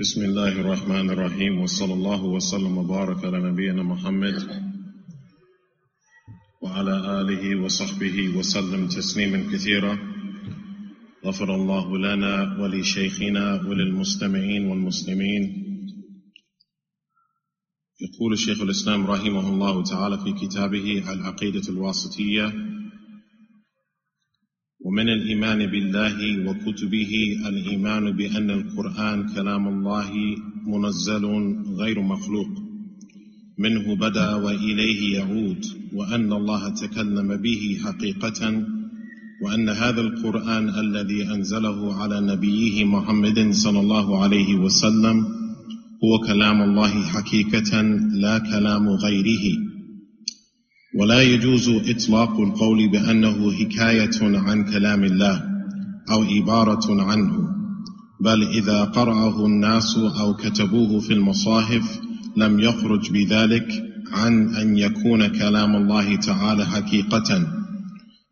بسم الله الرحمن الرحيم وصلى الله وسلم وبارك على نبينا محمد وعلى آله وصحبه وسلم تسليما كثيرا غفر الله لنا ولشيخنا وللمستمعين والمسلمين يقول شيخ الإسلام رحمه الله تعالى في كتابه العقيدة الواسطية ومن الإيمان بالله وكتبه الإيمان بأن القرآن كلام الله منزل غير مخلوق. منه بدأ وإليه يعود وأن الله تكلم به حقيقة وأن هذا القرآن الذي أنزله على نبيه محمد صلى الله عليه وسلم هو كلام الله حقيقة لا كلام غيره. ولا يجوز إطلاق القول بأنه حكاية عن كلام الله أو عبارة عنه بل إذا قرأه الناس أو كتبوه في المصاحف لم يخرج بذلك عن أن يكون كلام الله تعالى حقيقة.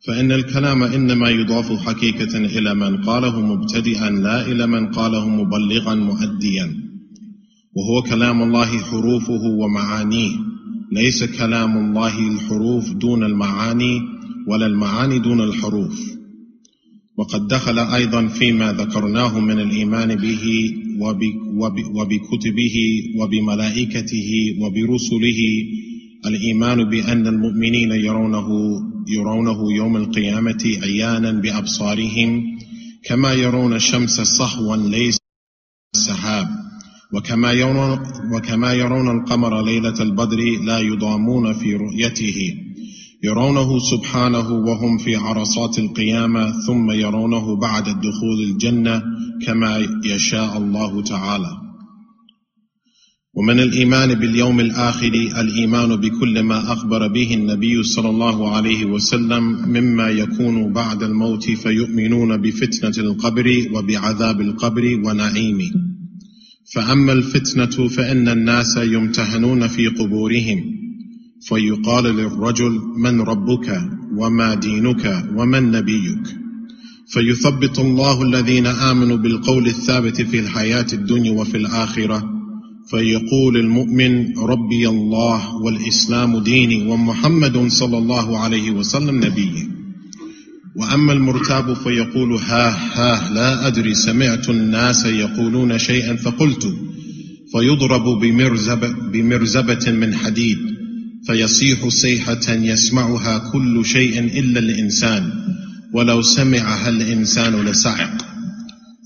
فإن الكلام إنما يضاف حقيقة إلى من قاله مبتدئا لا إلى من قاله مبلغا مؤديا. وهو كلام الله حروفه ومعانيه. ليس كلام الله الحروف دون المعاني ولا المعاني دون الحروف. وقد دخل أيضا فيما ذكرناه من الإيمان به وبكتبه وبملائكته وبرسله. الإيمان بأن المؤمنين يرونه يرونه يوم القيامة عيانا بأبصارهم كما يرون الشمس صحوا ليس سحاب. وكما يرون, وكما يرون القمر ليلة البدر لا يضامون في رؤيته. يرونه سبحانه وهم في عرصات القيامة ثم يرونه بعد الدخول الجنة كما يشاء الله تعالى. ومن الإيمان باليوم الآخر الإيمان بكل ما أخبر به النبي صلى الله عليه وسلم مما يكون بعد الموت فيؤمنون بفتنة القبر وبعذاب القبر ونعيمه. فأما الفتنة فإن الناس يمتهنون في قبورهم فيقال للرجل من ربك وما دينك ومن نبيك فيثبت الله الذين آمنوا بالقول الثابت في الحياة الدنيا وفي الآخرة فيقول المؤمن ربي الله والإسلام ديني ومحمد صلى الله عليه وسلم نبيه وأما المرتاب فيقول ها ها لا أدري سمعت الناس يقولون شيئا فقلت فيضرب بمرزبة, بمرزبة من حديد فيصيح صيحة يسمعها كل شيء إلا الإنسان ولو سمعها الإنسان لسعق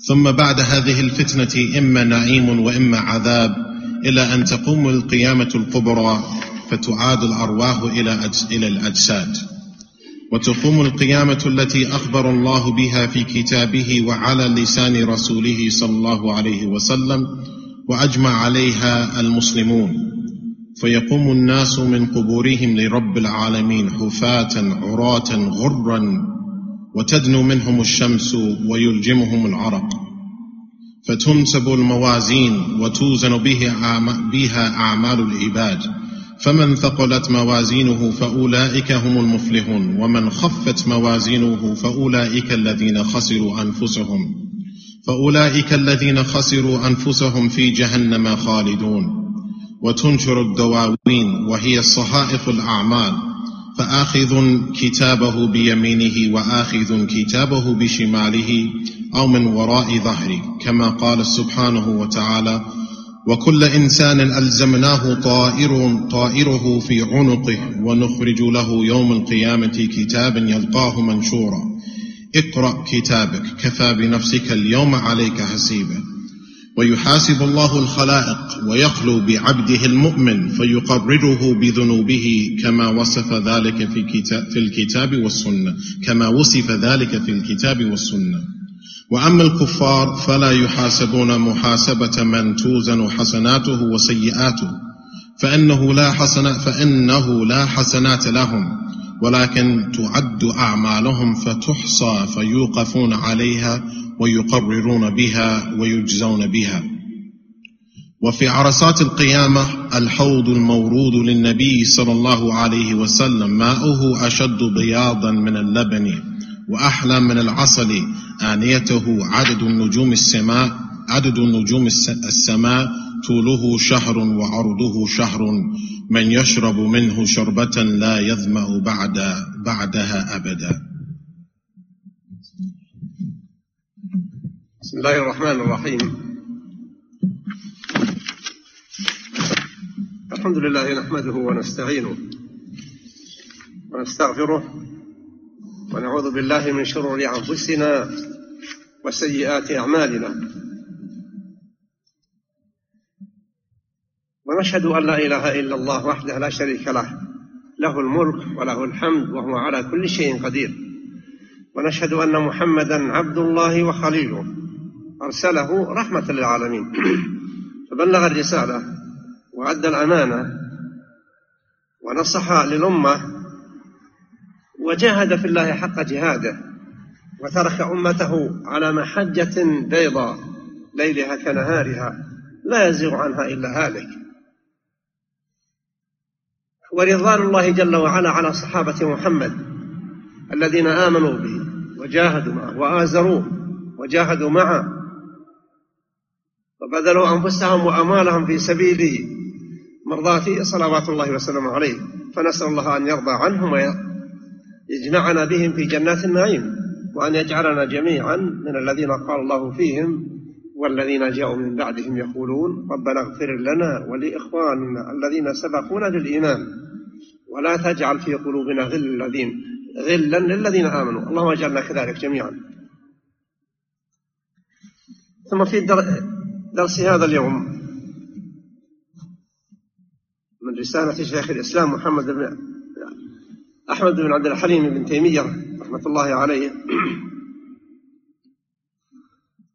ثم بعد هذه الفتنة إما نعيم وإما عذاب إلى أن تقوم القيامة الكبرى فتعاد الأرواح إلى الأجساد. وتقوم القيامة التي أخبر الله بها في كتابه وعلى لسان رسوله صلى الله عليه وسلم وأجمع عليها المسلمون. فيقوم الناس من قبورهم لرب العالمين حفاة عراة غرا وتدنو منهم الشمس ويلجمهم العرق. فتنسب الموازين وتوزن بها أعمال العباد. فمن ثقلت موازينه فأولئك هم المفلحون ومن خفت موازينه فأولئك الذين خسروا أنفسهم فأولئك الذين خسروا أنفسهم في جهنم خالدون. وتنشر الدواوين وهي الصحائف الأعمال فآخذ كتابه بيمينه وآخذ كتابه بشماله أو من وراء ظهره كما قال سبحانه وتعالى وكل إنسان ألزمناه طائر طائره في عنقه ونخرج له يوم القيامة كتابا يلقاه منشورا. اقرأ كتابك كفى بنفسك اليوم عليك حسيبا. ويحاسب الله الخلائق ويخلو بعبده المؤمن فيقرره بذنوبه كما وصف ذلك في, كتاب في الكتاب والسنة كما وصف ذلك في الكتاب والسنة. وأما الكفار فلا يحاسبون محاسبة من توزن حسناته وسيئاته فإنه لا حسنات فإنه لا حسنات لهم ولكن تعد أعمالهم فتحصى فيوقفون عليها ويقررون بها ويجزون بها. وفي عرصات القيامة الحوض المورود للنبي صلى الله عليه وسلم ماؤه أشد بياضا من اللبن. وأحلى من العسل آنيته عدد النجوم السماء عدد نجوم السماء طوله شهر وعرضه شهر. من يشرب منه شربة لا يظمأ بعد بعدها أبدا. بسم الله الرحمن الرحيم. الحمد لله نحمده ونستعينه ونستغفره ونعوذ بالله من شرور أنفسنا وسيئات أعمالنا. ونشهد أن لا إله إلا الله وحده لا شريك له. له الملك وله الحمد وهو على كل شيء قدير. ونشهد أن محمدا عبد الله وخليله. أرسله رحمة للعالمين. فبلغ الرسالة وأدى الأمانة ونصح للأمة وجاهد في الله حق جهاده وترك أمته على محجة بيضاء ليلها كنهارها لا يزيغ عنها إلا هالك. ورضوان الله جل وعلا على صحابة محمد الذين آمنوا به وجاهدوا معه وآزروه وجاهدوا معه وبذلوا أنفسهم وأموالهم في سبيل مرضاته صلوات الله وسلامه عليه. فنسأل الله أن يرضى عنهم ويجمعنا بهم في جنات النعيم وأن يجعلنا جميعا من الذين قال الله فيهم والذين جاءوا من بعدهم يقولون ربنا اغفر لنا ولإخواننا الذين سبقونا بالإيمان ولا تجعل في قلوبنا غل الذين غلا للذين آمنوا. اللهم اجعلنا كذلك جميعا. ثم في درس هذا اليوم من رسالة شيخ الإسلام محمد بن أحمد بن عبد الحليم بن تيمية رحمة الله عليه.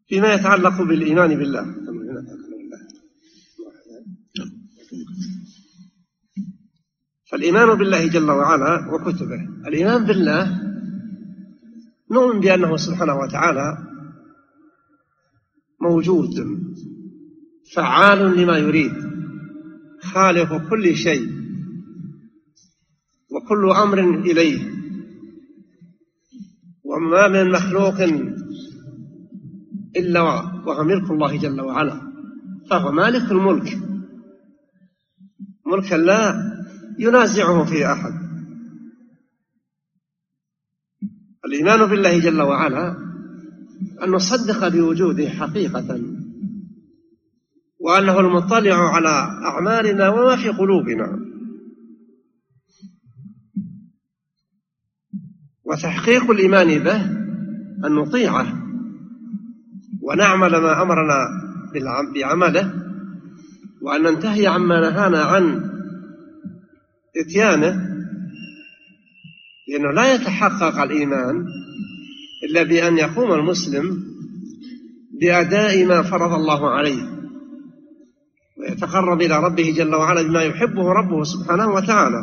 فيما يتعلق بالإيمان بالله. فالإيمان بالله جل وعلا وكتبه. الإيمان بالله نؤمن بأنه سبحانه وتعالى موجود فعال لما يريد خالق كل شيء. وكل أمر إليه. وما من مخلوق إلا وهو ملك الله جل وعلا فهو مالك الملك. ملكا لا ينازعه فيه أحد. الإيمان بالله جل وعلا أن نصدق بوجوده حقيقة وأنه المطلع على أعمالنا وما في قلوبنا. وتحقيق الإيمان به أن نطيعه ونعمل ما أمرنا بعمله وأن ننتهي عما نهانا عن إتيانه لأنه لا يتحقق الإيمان إلا بأن يقوم المسلم بأداء ما فرض الله عليه ويتقرب إلى ربه جل وعلا بما يحبه ربه سبحانه وتعالى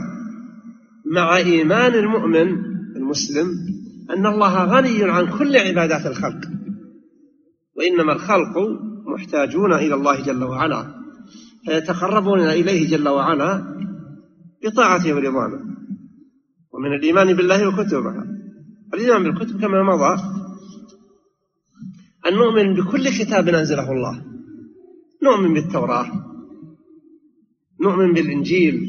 مع إيمان المؤمن المسلم أن الله غني عن كل عبادات الخلق وإنما الخلق محتاجون إلى الله جل وعلا فيتقربون إليه جل وعلا بطاعته ورضوانه. ومن الإيمان بالله وكتبه الإيمان بالكتب كما مضى أن نؤمن بكل كتاب أنزله الله نؤمن بالتوراة نؤمن بالإنجيل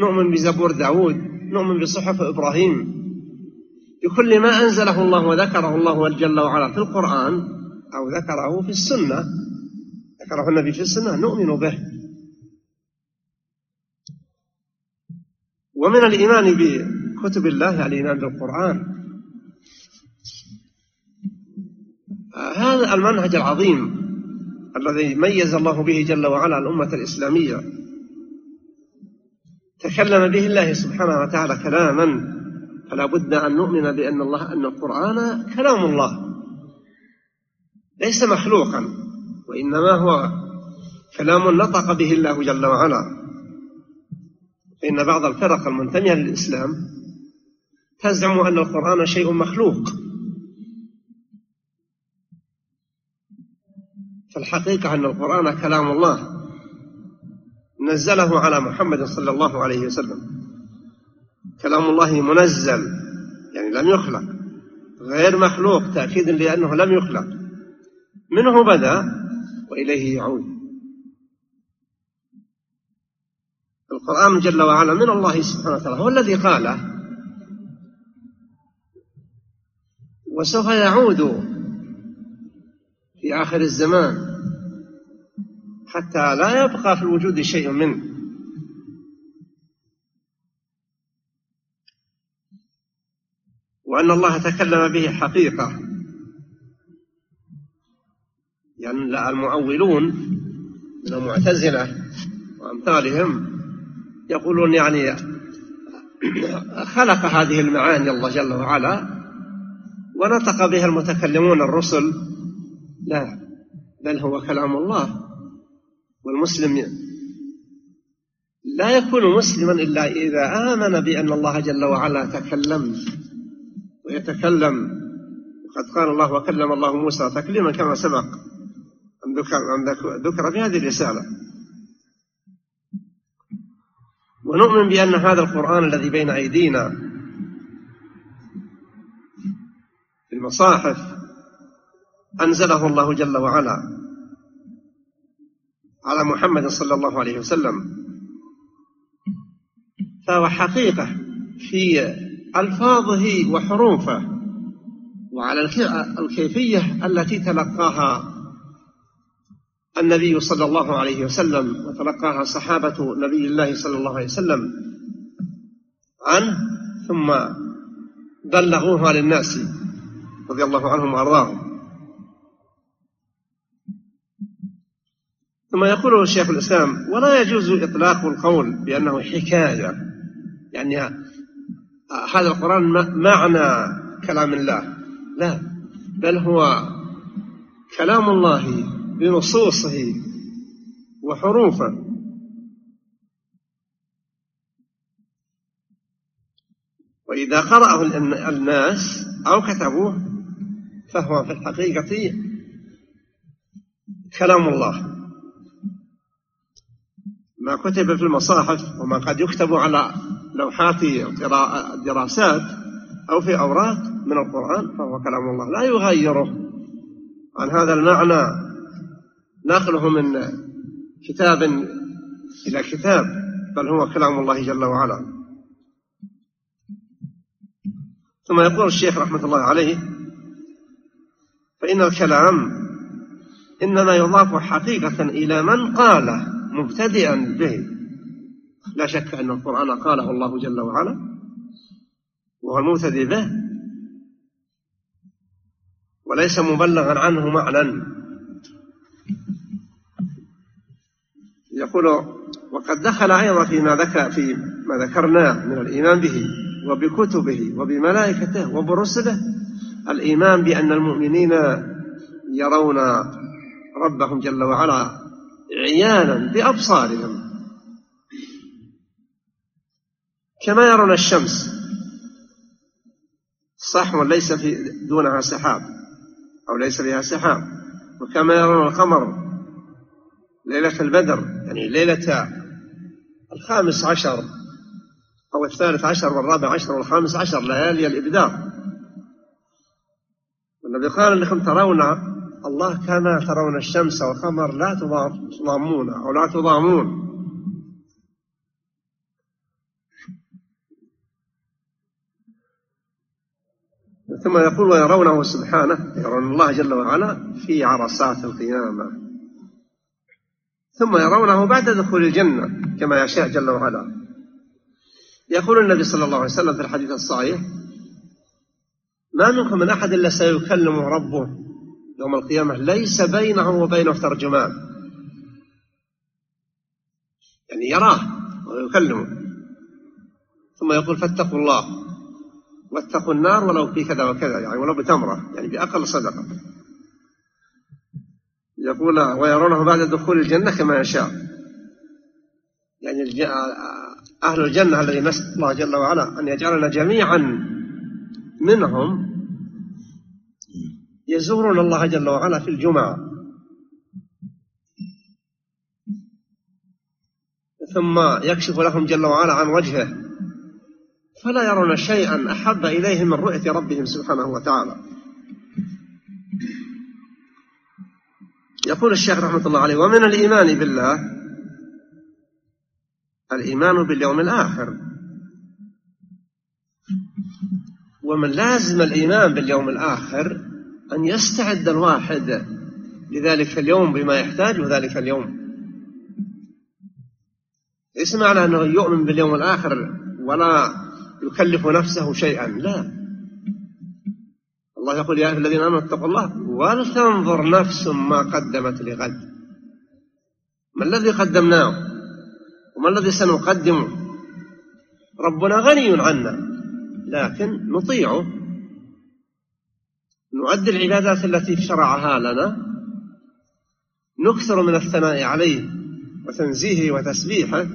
نؤمن بزبور داود نؤمن بصحف إبراهيم بكل ما أنزله الله وذكره الله جل وعلا في القرآن أو ذكره في السنة. ذكره النبي في السنة نؤمن به. ومن الإيمان بكتب الله الإيمان بالقرآن. هذا المنهج العظيم الذي ميز الله به جل وعلا الأمة الإسلامية. تكلم به الله سبحانه وتعالى كلاما. فلا بد أن نؤمن بأن الله أن القرآن كلام الله. ليس مخلوقا وإنما هو كلام نطق به الله جل وعلا. فإن بعض الفرق المنتمية للإسلام تزعم أن القرآن شيء مخلوق. فالحقيقة أن القرآن كلام الله. نزله على محمد صلى الله عليه وسلم. كلام الله منزل يعني لم يخلق غير مخلوق تأكيد لأنه لم يخلق. منه بدا وإليه يعود. القرآن جل وعلا من الله سبحانه وتعالى هو الذي قاله وسوف يعود في آخر الزمان حتى لا يبقى في الوجود شيء منه. وأن الله تكلم به حقيقة. يعني المعولون من المعتزلة وأمثالهم يقولون يعني خلق هذه المعاني الله جل وعلا ونطق بها المتكلمون الرسل. لا بل هو كلام الله. والمسلم لا يكون مسلما إلا إذا آمن بأن الله جل وعلا تكلم. ويتكلم وقد قال الله وكلم الله موسى تكليما كما سبق. أن ذكر, ذكر في هذه الرسالة. ونؤمن بأن هذا القرآن الذي بين أيدينا في المصاحف أنزله الله جل وعلا على محمد صلى الله عليه وسلم. فهو حقيقة في ألفاظه وحروفه وعلى الكيفية التي تلقاها النبي صلى الله عليه وسلم وتلقاها صحابة نبي الله صلى الله عليه وسلم عنه ثم بلغوها للناس رضي الله عنهم وأرضاهم. ثم يقول شيخ الإسلام ولا يجوز إطلاق القول بأنه حكاية يعني هذا القرآن معنى كلام الله؟ لا بل هو كلام الله بنصوصه وحروفه. وإذا قرأه الناس أو كتبوه فهو في الحقيقة كلام الله. ما كتب في المصاحف وما قد يكتب على لوحات دراسات أو في أوراق من القرآن فهو كلام الله. لا يغيره. عن هذا المعنى نقله من كتاب إلى كتاب بل هو كلام الله جل وعلا. ثم يقول الشيخ رحمة الله عليه فإن الكلام إنما يضاف حقيقة إلى من قاله مبتدئا به. لا شك أن القرآن قاله الله جل وعلا وهو المبتدئ به وليس مبلغا عنه معنى يقول وقد دخل أيضا فيما ذكر في ما ذكرناه من الإيمان به وبكتبه وبملائكته وبرسله الإيمان بأن المؤمنين يرون ربهم جل وعلا عيانا بأبصارهم. كما يرون الشمس. صحو ليس في دونها سحاب؟ أو ليس فيها سحاب. وكما يرون القمر ليلة البدر يعني ليلة الخامس عشر أو الثالث عشر والرابع عشر والخامس عشر ليالي الإبدار والنبي قال أنكم ترون الله كما ترون الشمس والقمر لا تضامون أو لا تضامون. ثم يقول ويرونه سبحانه يرون الله جل وعلا في عرصات القيامة. ثم يرونه بعد دخول الجنة كما يشاء جل وعلا. يقول النبي صلى الله عليه وسلم في الحديث الصحيح ما منكم من أحد إلا سيكلمه ربه يوم القيامة ليس بينه وبينه ترجمان. يعني يراه ويكلمه. ثم يقول فاتقوا الله. واتقوا النار ولو في كذا وكذا يعني ولو بتمرة يعني بأقل صدقة. يقول ويرونه بعد دخول الجنة كما يشاء. يعني أهل الجنة الذي نسأل الله جل وعلا أن يجعلنا جميعا منهم يزورون الله جل وعلا في الجمعة. ثم يكشف لهم جل وعلا عن وجهه. فلا يرون شيئا أحب إليهم من رؤية ربهم سبحانه وتعالى. يقول الشيخ رحمة الله عليه ومن الإيمان بالله الإيمان باليوم الآخر. ومن لازم الإيمان باليوم الآخر أن يستعد الواحد لذلك اليوم بما يحتاجه ذلك اليوم. ليس معنى أنه يؤمن باليوم الآخر ولا يكلف نفسه شيئا. لا. الله يقول يا أيها الذين آمنوا اتقوا الله ولتنظر نفس ما قدمت لغد. ما الذي قدمناه؟ وما الذي سنقدمه؟ ربنا غني عنا لكن نطيعه نؤدي العبادات التي شرعها لنا. نكثر من الثناء عليه وتنزيهه وتسبيحه.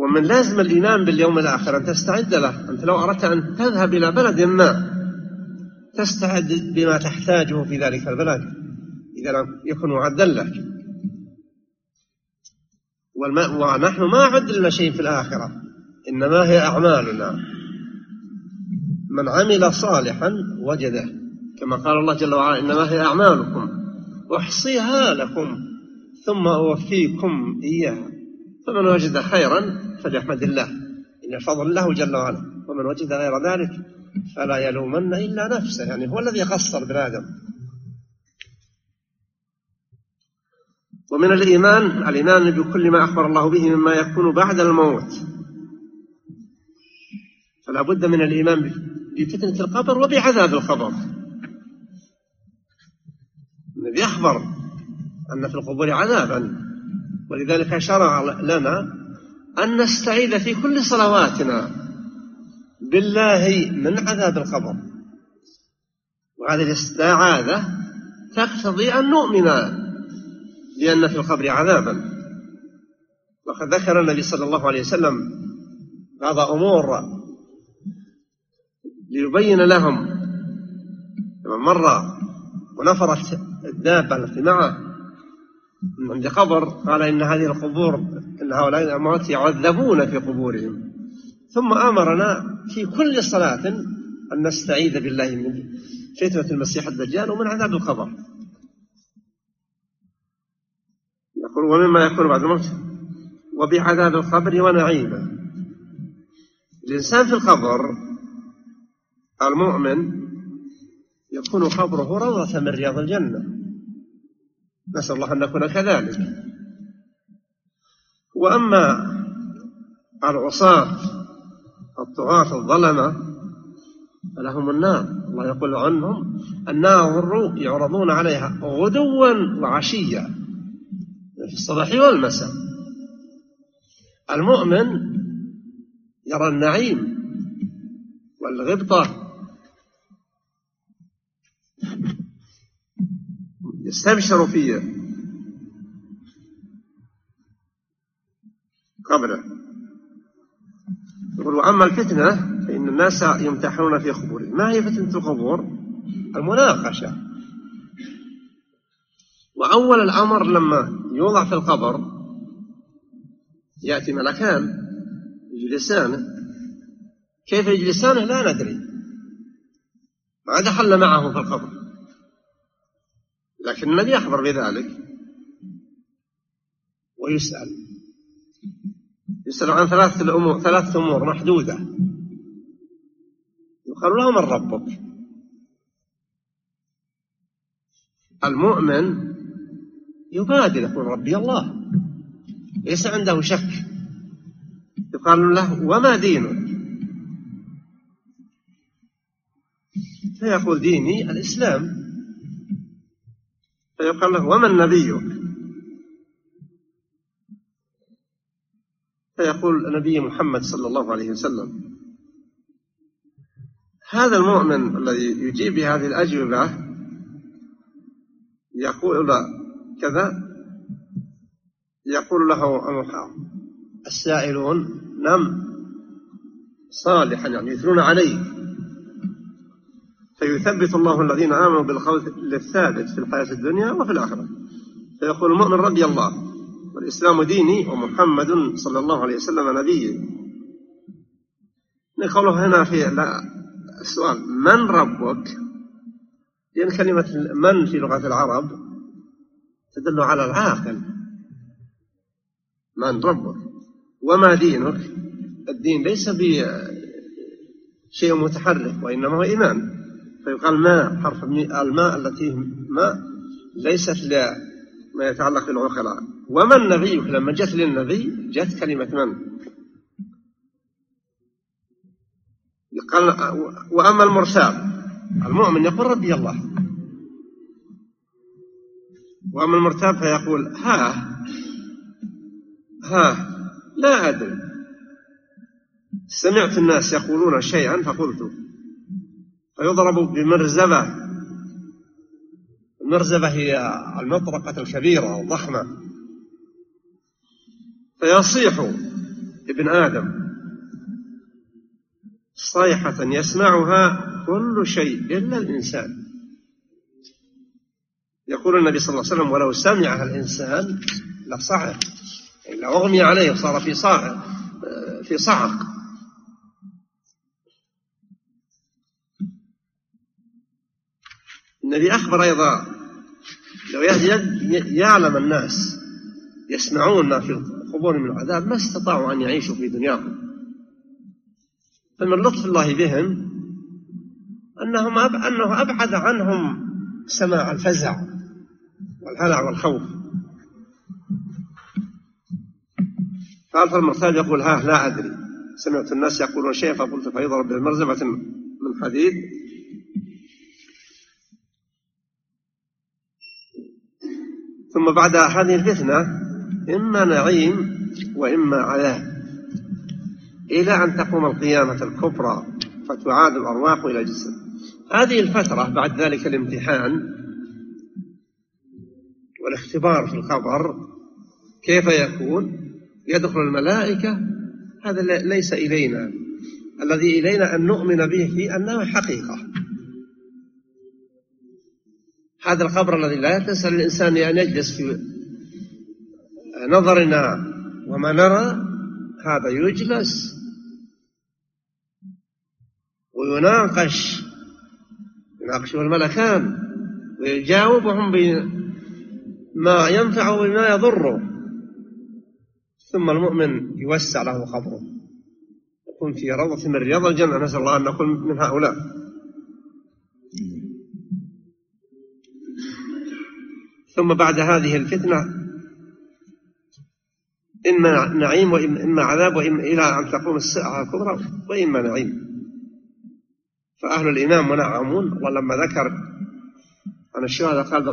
ومن لازم الإيمان باليوم الآخر أن تستعد له. أنت لو أردت أن تذهب إلى بلد ما تستعد بما تحتاجه في ذلك البلد إذا لم يكن معدا لك. ونحن ما عدلنا شيء في الآخرة إنما هي أعمالنا. من عمل صالحا وجده. كما قال الله جل وعلا إنما هي أعمالكم. أحصيها لكم ثم أوفيكم إياها. فمن وجد خيرا فليحمد الله. إن الفضل له جل وعلا. ومن وجد غير ذلك فلا يلومن إلا نفسه. يعني هو الذي قصر بن آدم. ومن الإيمان الإيمان بكل ما أخبر الله به مما يكون بعد الموت. فلا بد من الإيمان بفتنة القبر وبعذاب القبر. الذي يخبر أن في القبور عذابا. ولذلك شرع لنا أن نستعيذ في كل صلواتنا بالله من عذاب القبر. وهذه الاستعاذة تقتضي أن نؤمن بأن في القبر عذابا. وقد ذكر النبي صلى الله عليه وسلم بعض أمور ليبين لهم. لما مر ونفرت الدابة التي معه عند قبر قال إن هذه القبور إن هؤلاء الأموات يعذبون في قبورهم. ثم أمرنا في كل صلاة أن نستعيذ بالله من فتنة المسيح الدجال ومن عذاب القبر. يقول ومما يكون بعد الموت وبعذاب القبر ونعيمه. الإنسان في القبر المؤمن يكون قبره روضة من رياض الجنة. نسأل الله أن نكون كذلك. وأما العصاة الطغاة الظلمة فلهم النار. الله يقول عنهم النار يعرضون عليها غدوا وعشيا. في الصباح والمساء. المؤمن يرى النعيم والغبطة. يستبشر في قبره يقول وأما الفتنة فإن الناس يمتحنون في قبورهم. ما هي فتنة القبور؟ المناقشة. وأول الأمر لما يوضع في القبر يأتي ملكان يجلسانه كيف يجلسانه لا ندري. ما دخلنا معه في القبر. لكن النبي أخبر بذلك ويسأل. يسأل عن ثلاثة الأمور ثلاثة أمور محدودة. يقال له من ربك؟ المؤمن يبادر يقول ربي الله. ليس عنده شك. يقال له وما دينك؟ فيقول ديني الإسلام. فيقال له ومن نبيك فيقول النبي محمد صلى الله عليه وسلم هذا المؤمن الذي يجيب بهذه الأجوبة يقول كذا يقول له السائلون نم صالحا يعني يثنون عليه فيثبت الله الذين آمنوا بالقول الثابت في الحياة الدنيا وفي الآخرة. فيقول المؤمن رضي الله والإسلام ديني ومحمد صلى الله عليه وسلم نبيي قوله هنا في السؤال من ربك؟ لأن كلمة من في لغة العرب تدل على العاقل. من ربك؟ وما دينك؟ الدين ليس بشيء متحرك وإنما هو إيمان. فيقال ماء حرف الماء التي ماء ليست ما يتعلق بالعقلاء. ومن نبيك لما جت للنبي جت كلمة من؟ قال وأما المرسال المؤمن يقول ربي الله. وأما المرتاب فيقول ها ها لا أدري. سمعت الناس يقولون شيئا فقلت فيضرب بمرزبة. المرزبة هي المطرقة الكبيرة الضخمة فيصيح ابن آدم صيحة يسمعها كل شيء إلا الإنسان. يقول النبي صلى الله عليه وسلم ولو سمعها الإنسان لصعق. لو أغمي عليه صار في صعق في صعق. النبي أخبر أيضا لو يعلم الناس يسمعون ما في القبور من العذاب ما استطاعوا أن يعيشوا في دنياهم. فمن لطف الله بهم أنهم أب... أنه أبعد عنهم سماع الفزع والهلع والخوف. فألف المرتاد يقول ها لا أدري. سمعت الناس يقولون شيئا فقلت فيضرب بمرزبة من حديد ثم بعد هذه الفتنة إما نعيم وإما عذاب. إلى أن تقوم القيامة الكبرى فتعاد الأرواح إلى الجسد هذه الفترة بعد ذلك الامتحان والاختبار في القبر كيف يكون؟ يدخل الملائكة هذا ليس إلينا. الذي إلينا أن نؤمن به أنه حقيقة. هذا القبر الذي لا تسأل الإنسان أن يجلس في نظرنا وما نرى هذا يجلس ويناقش يناقشه الملكان ويجاوبهم بما ينفع وما يضره ثم المؤمن يوسع له قبره يكون في روضة من رياض الجنة. نسأل الله أن نكون من هؤلاء. ثم بعد هذه الفتنة إما نعيم وإما عذاب وإما إلى أن تقوم الساعة الكبرى وإما نعيم. فأهل الإيمان منعمون. ولما ذكر عن الشهداء قال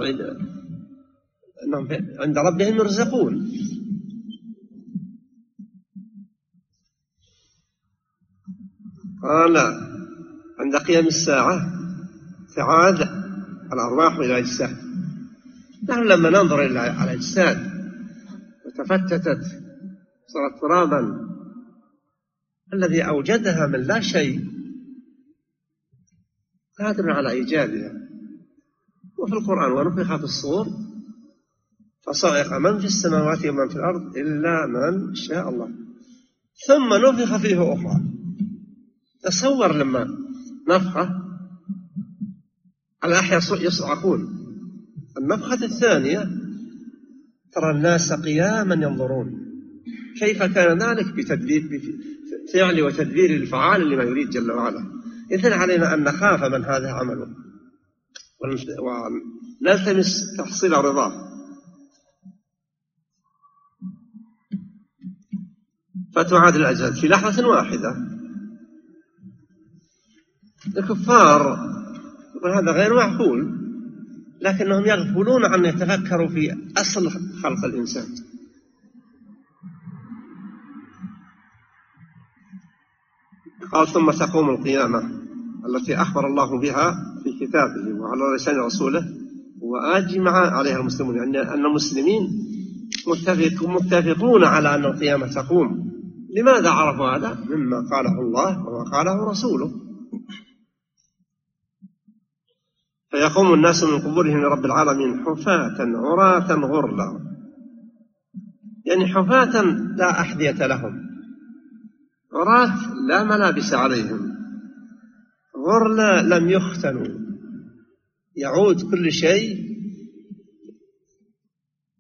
أنهم عند ربهم يرزقون. قال عند قيام الساعة تعاد الأرواح إلى الأجساد نحن لما ننظر إلى الأجساد وتفتتت صارت ترابا الذي أوجدها من لا شيء قادر على إيجادها. وفي القرآن ونفخ في الصور فصعق من في السماوات ومن في الأرض إلا من شاء الله. ثم نفخ فيه أخرى. تصور لما نفخة الأحياء يصعقون. النفخة الثانية ترى الناس قياما ينظرون. كيف كان ذلك؟ بتدبير بفعل وتدبير الفعال لما يريد جل وعلا. إذن علينا أن نخاف من هذا عمله ونلتمس تحصيل رضاه فتعاد الأجل في لحظة واحدة. الكفار يقول هذا غير معقول. لكنهم يغفلون عن يتفكروا في أصل خلق الإنسان. قال ثم تقوم القيامة التي أخبر الله بها في كتابه وعلى لسان رسوله وأجمع عليها المسلمون يعني أن المسلمين متفق متفقون على أن القيامة تقوم. لماذا عرفوا هذا؟ مما قاله الله وما قاله رسوله. فيقوم الناس من قبورهم لرب العالمين حفاة عراة غرلا. يعني حفاة لا أحذية لهم. عراة لا ملابس عليهم. غرلا لم يختنوا. يعود كل شيء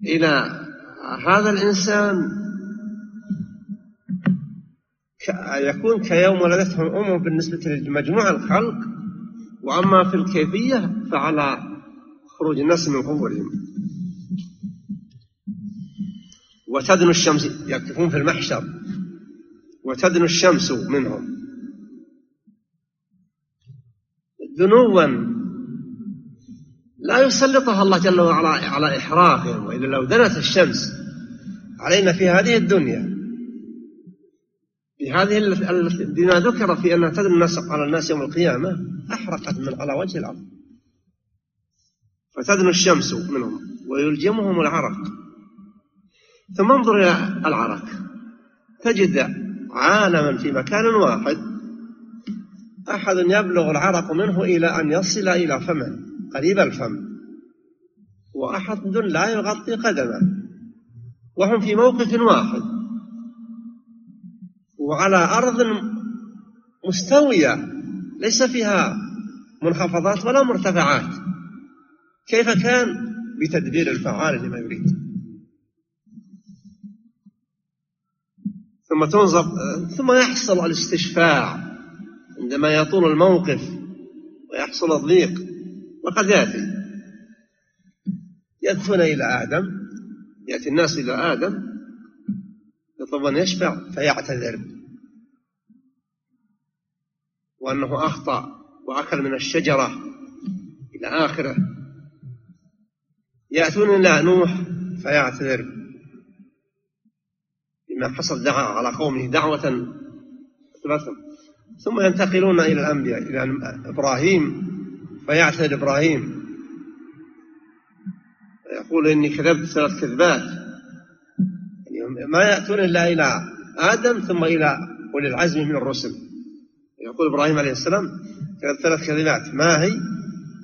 إلى هذا الإنسان. يكون كيوم ولدته أمه بالنسبة لمجموع الخلق. وأما في الكيفية فعلى خروج الناس من قبورهم. وتدنو الشمس يقفون في المحشر. وتدنو الشمس منهم. دنوا لا يسلطها الله جل وعلا على إحراقهم وإلا لو دنت الشمس علينا في هذه الدنيا. بهذه بما ذكر في أنها تدنو الناس على الناس يوم القيامة أحرقت من على وجه الأرض. فتدنو الشمس منهم ويلجمهم العرق. ثم انظر إلى العرق. تجد عالما في مكان واحد. أحد يبلغ العرق منه إلى أن يصل إلى فمه قريب الفم. وأحد لا يغطي قدمه. وهم في موقف واحد. وعلى أرض مستوية ليس فيها منخفضات ولا مرتفعات. كيف كان؟ بتدبير الفعال لما يريد. ثم تنظر ثم يحصل الاستشفاع عندما يطول الموقف ويحصل الضيق وقد يأتي. يدفن إلى آدم يأتي الناس إلى آدم يطلب أن يشفع فيعتذر. وأنه أخطأ وأكل من الشجرة إلى آخره. يأتون إلى نوح فيعتذر بما حصل دعا على قومه دعوة ثم ينتقلون إلى الأنبياء إلى إبراهيم فيعتذر إبراهيم. يقول إني كذبت ثلاث كذبات. يعني ما يأتون إلا إلى آدم ثم إلى أولي العزم من الرسل. يقول إبراهيم عليه السلام كذبت ثلاث كذبات ما هي؟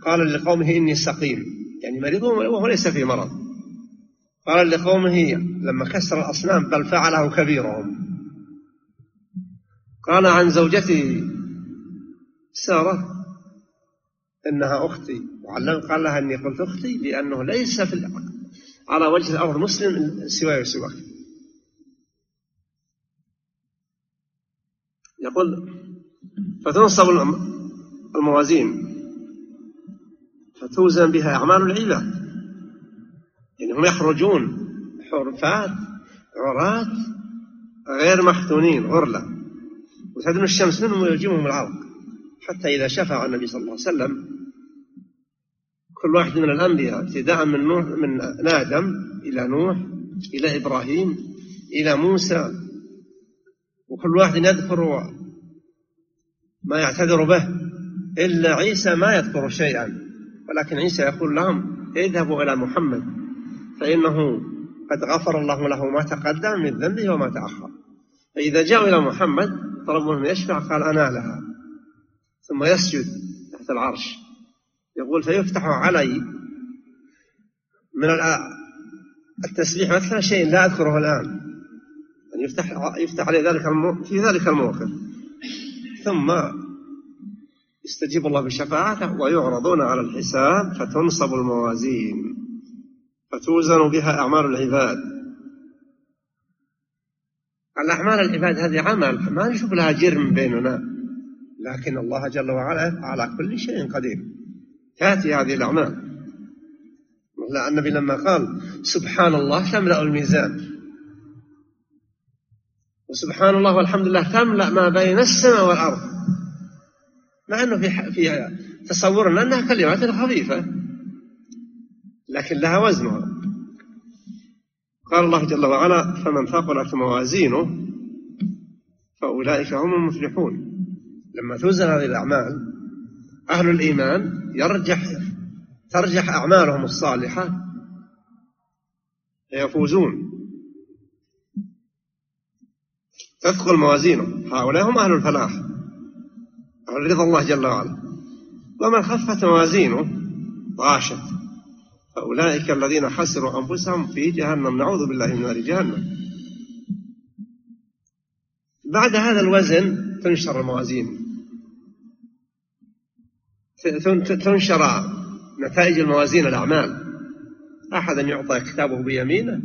قال لقومه إني سقيم. يعني مريض وهو ليس في مرض. قال لقومه لما كسر الأصنام بل فعله كبيرهم. قال عن زوجته سارة إنها أختي. وعلم قال لها إني قلت أختي لأنه ليس في على وجه الأرض مسلم سواي وسواك. يقول فتنصب الموازين فتوزن بها أعمال العباد. يعني هم يخرجون حرفات عراة غير مختونين غرلة. وتدنو الشمس منهم ويلجمهم العرق. حتى إذا شفع النبي صلى الله عليه وسلم كل واحد من الأنبياء ابتداء من نوح من آدم إلى نوح إلى إبراهيم إلى موسى. وكل واحد يذكر ما يعتذر به إلا عيسى ما يذكر شيئا. ولكن عيسى يقول لهم اذهبوا إلى محمد فإنه قد غفر الله له ما تقدم من ذنبه وما تأخر. فإذا جاءوا إلى محمد طلبوا منه يشفع قال أنا لها. ثم يسجد تحت العرش. يقول فيفتح علي من التسبيح مثلا شيء لا أذكره الآن. يعني يفتح يفتح علي ذلك في ذلك الموقف. ثم يستجيب الله بشفاعته ويعرضون على الحساب فتنصب الموازين فتوزن بها أعمال العباد. الأعمال العباد هذه عمل ما نشوف لها جرم بيننا. لكن الله جل وعلا على كل شيء قدير. تأتي هذه الأعمال. لا النبي لما قال سبحان الله تملأ الميزان. وسبحان الله والحمد لله تملأ ما بين السماء والأرض. مع أنه في في تصورنا أنها كلمات خفيفة لكن لها وزنها قال الله جل وعلا فمن ثقلت موازينه فأولئك هم المفلحون. لما توزن هذه الأعمال أهل الإيمان يرجح ترجح أعمالهم الصالحة فيفوزون. تثقل موازينهم هؤلاء هم أهل الفلاح. رضا الله جل وعلا. ومن خفت موازينه طاشت فأولئك الذين خسروا أنفسهم في جهنم. نعوذ بالله من نار جهنم. بعد هذا الوزن تنشر الموازين. تنشر نتائج الموازين الأعمال. أحد يعطى كتابه بيمينه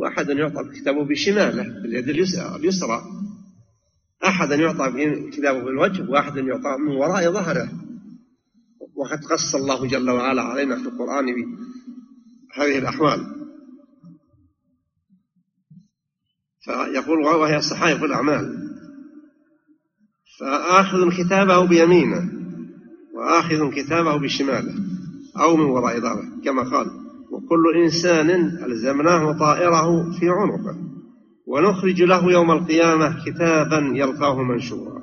وأحد يعطى كتابه بشماله باليد اليسرى أحد يعطى كتابه بالوجه وأحد يعطى من وراء ظهره. وقد قص الله جل وعلا علينا في القرآن هذه الأحوال. فيقول وهي صحائف الأعمال. فآخذ كتابه بيمينه وآخذ كتابه بشماله أو من وراء ظهره كما قال. وكل إنسان ألزمناه طائره في عنقه. ونخرج له يوم القيامة كتابا يلقاه منشورا.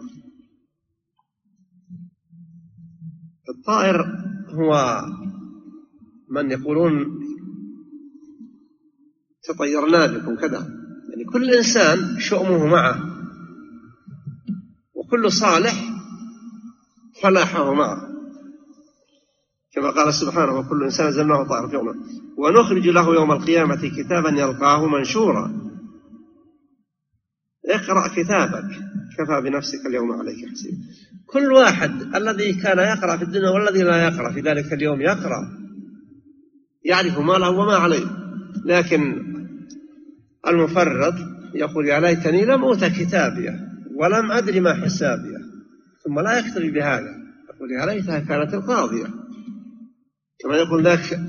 الطائر هو من يقولون تطيرنا بكم كذا. يعني كل إنسان شؤمه معه. وكل صالح فلاحه معه. كما قال سبحانه وكل إنسان زلناه طائر في عنقه ونخرج له يوم القيامة كتابا يلقاه منشورا. اقرأ كتابك. كفى بنفسك اليوم عليك حسيب. كل واحد الذي كان يقرأ في الدنيا والذي لا يقرأ في ذلك اليوم يقرأ. يعرف ما له وما عليه. لكن المفرط يقول يا ليتني لم أوت كتابية ولم أدري ما حسابية. ثم لا يكتفي بهذا. يقول يا ليتها كانت القاضية. كما يقول ذاك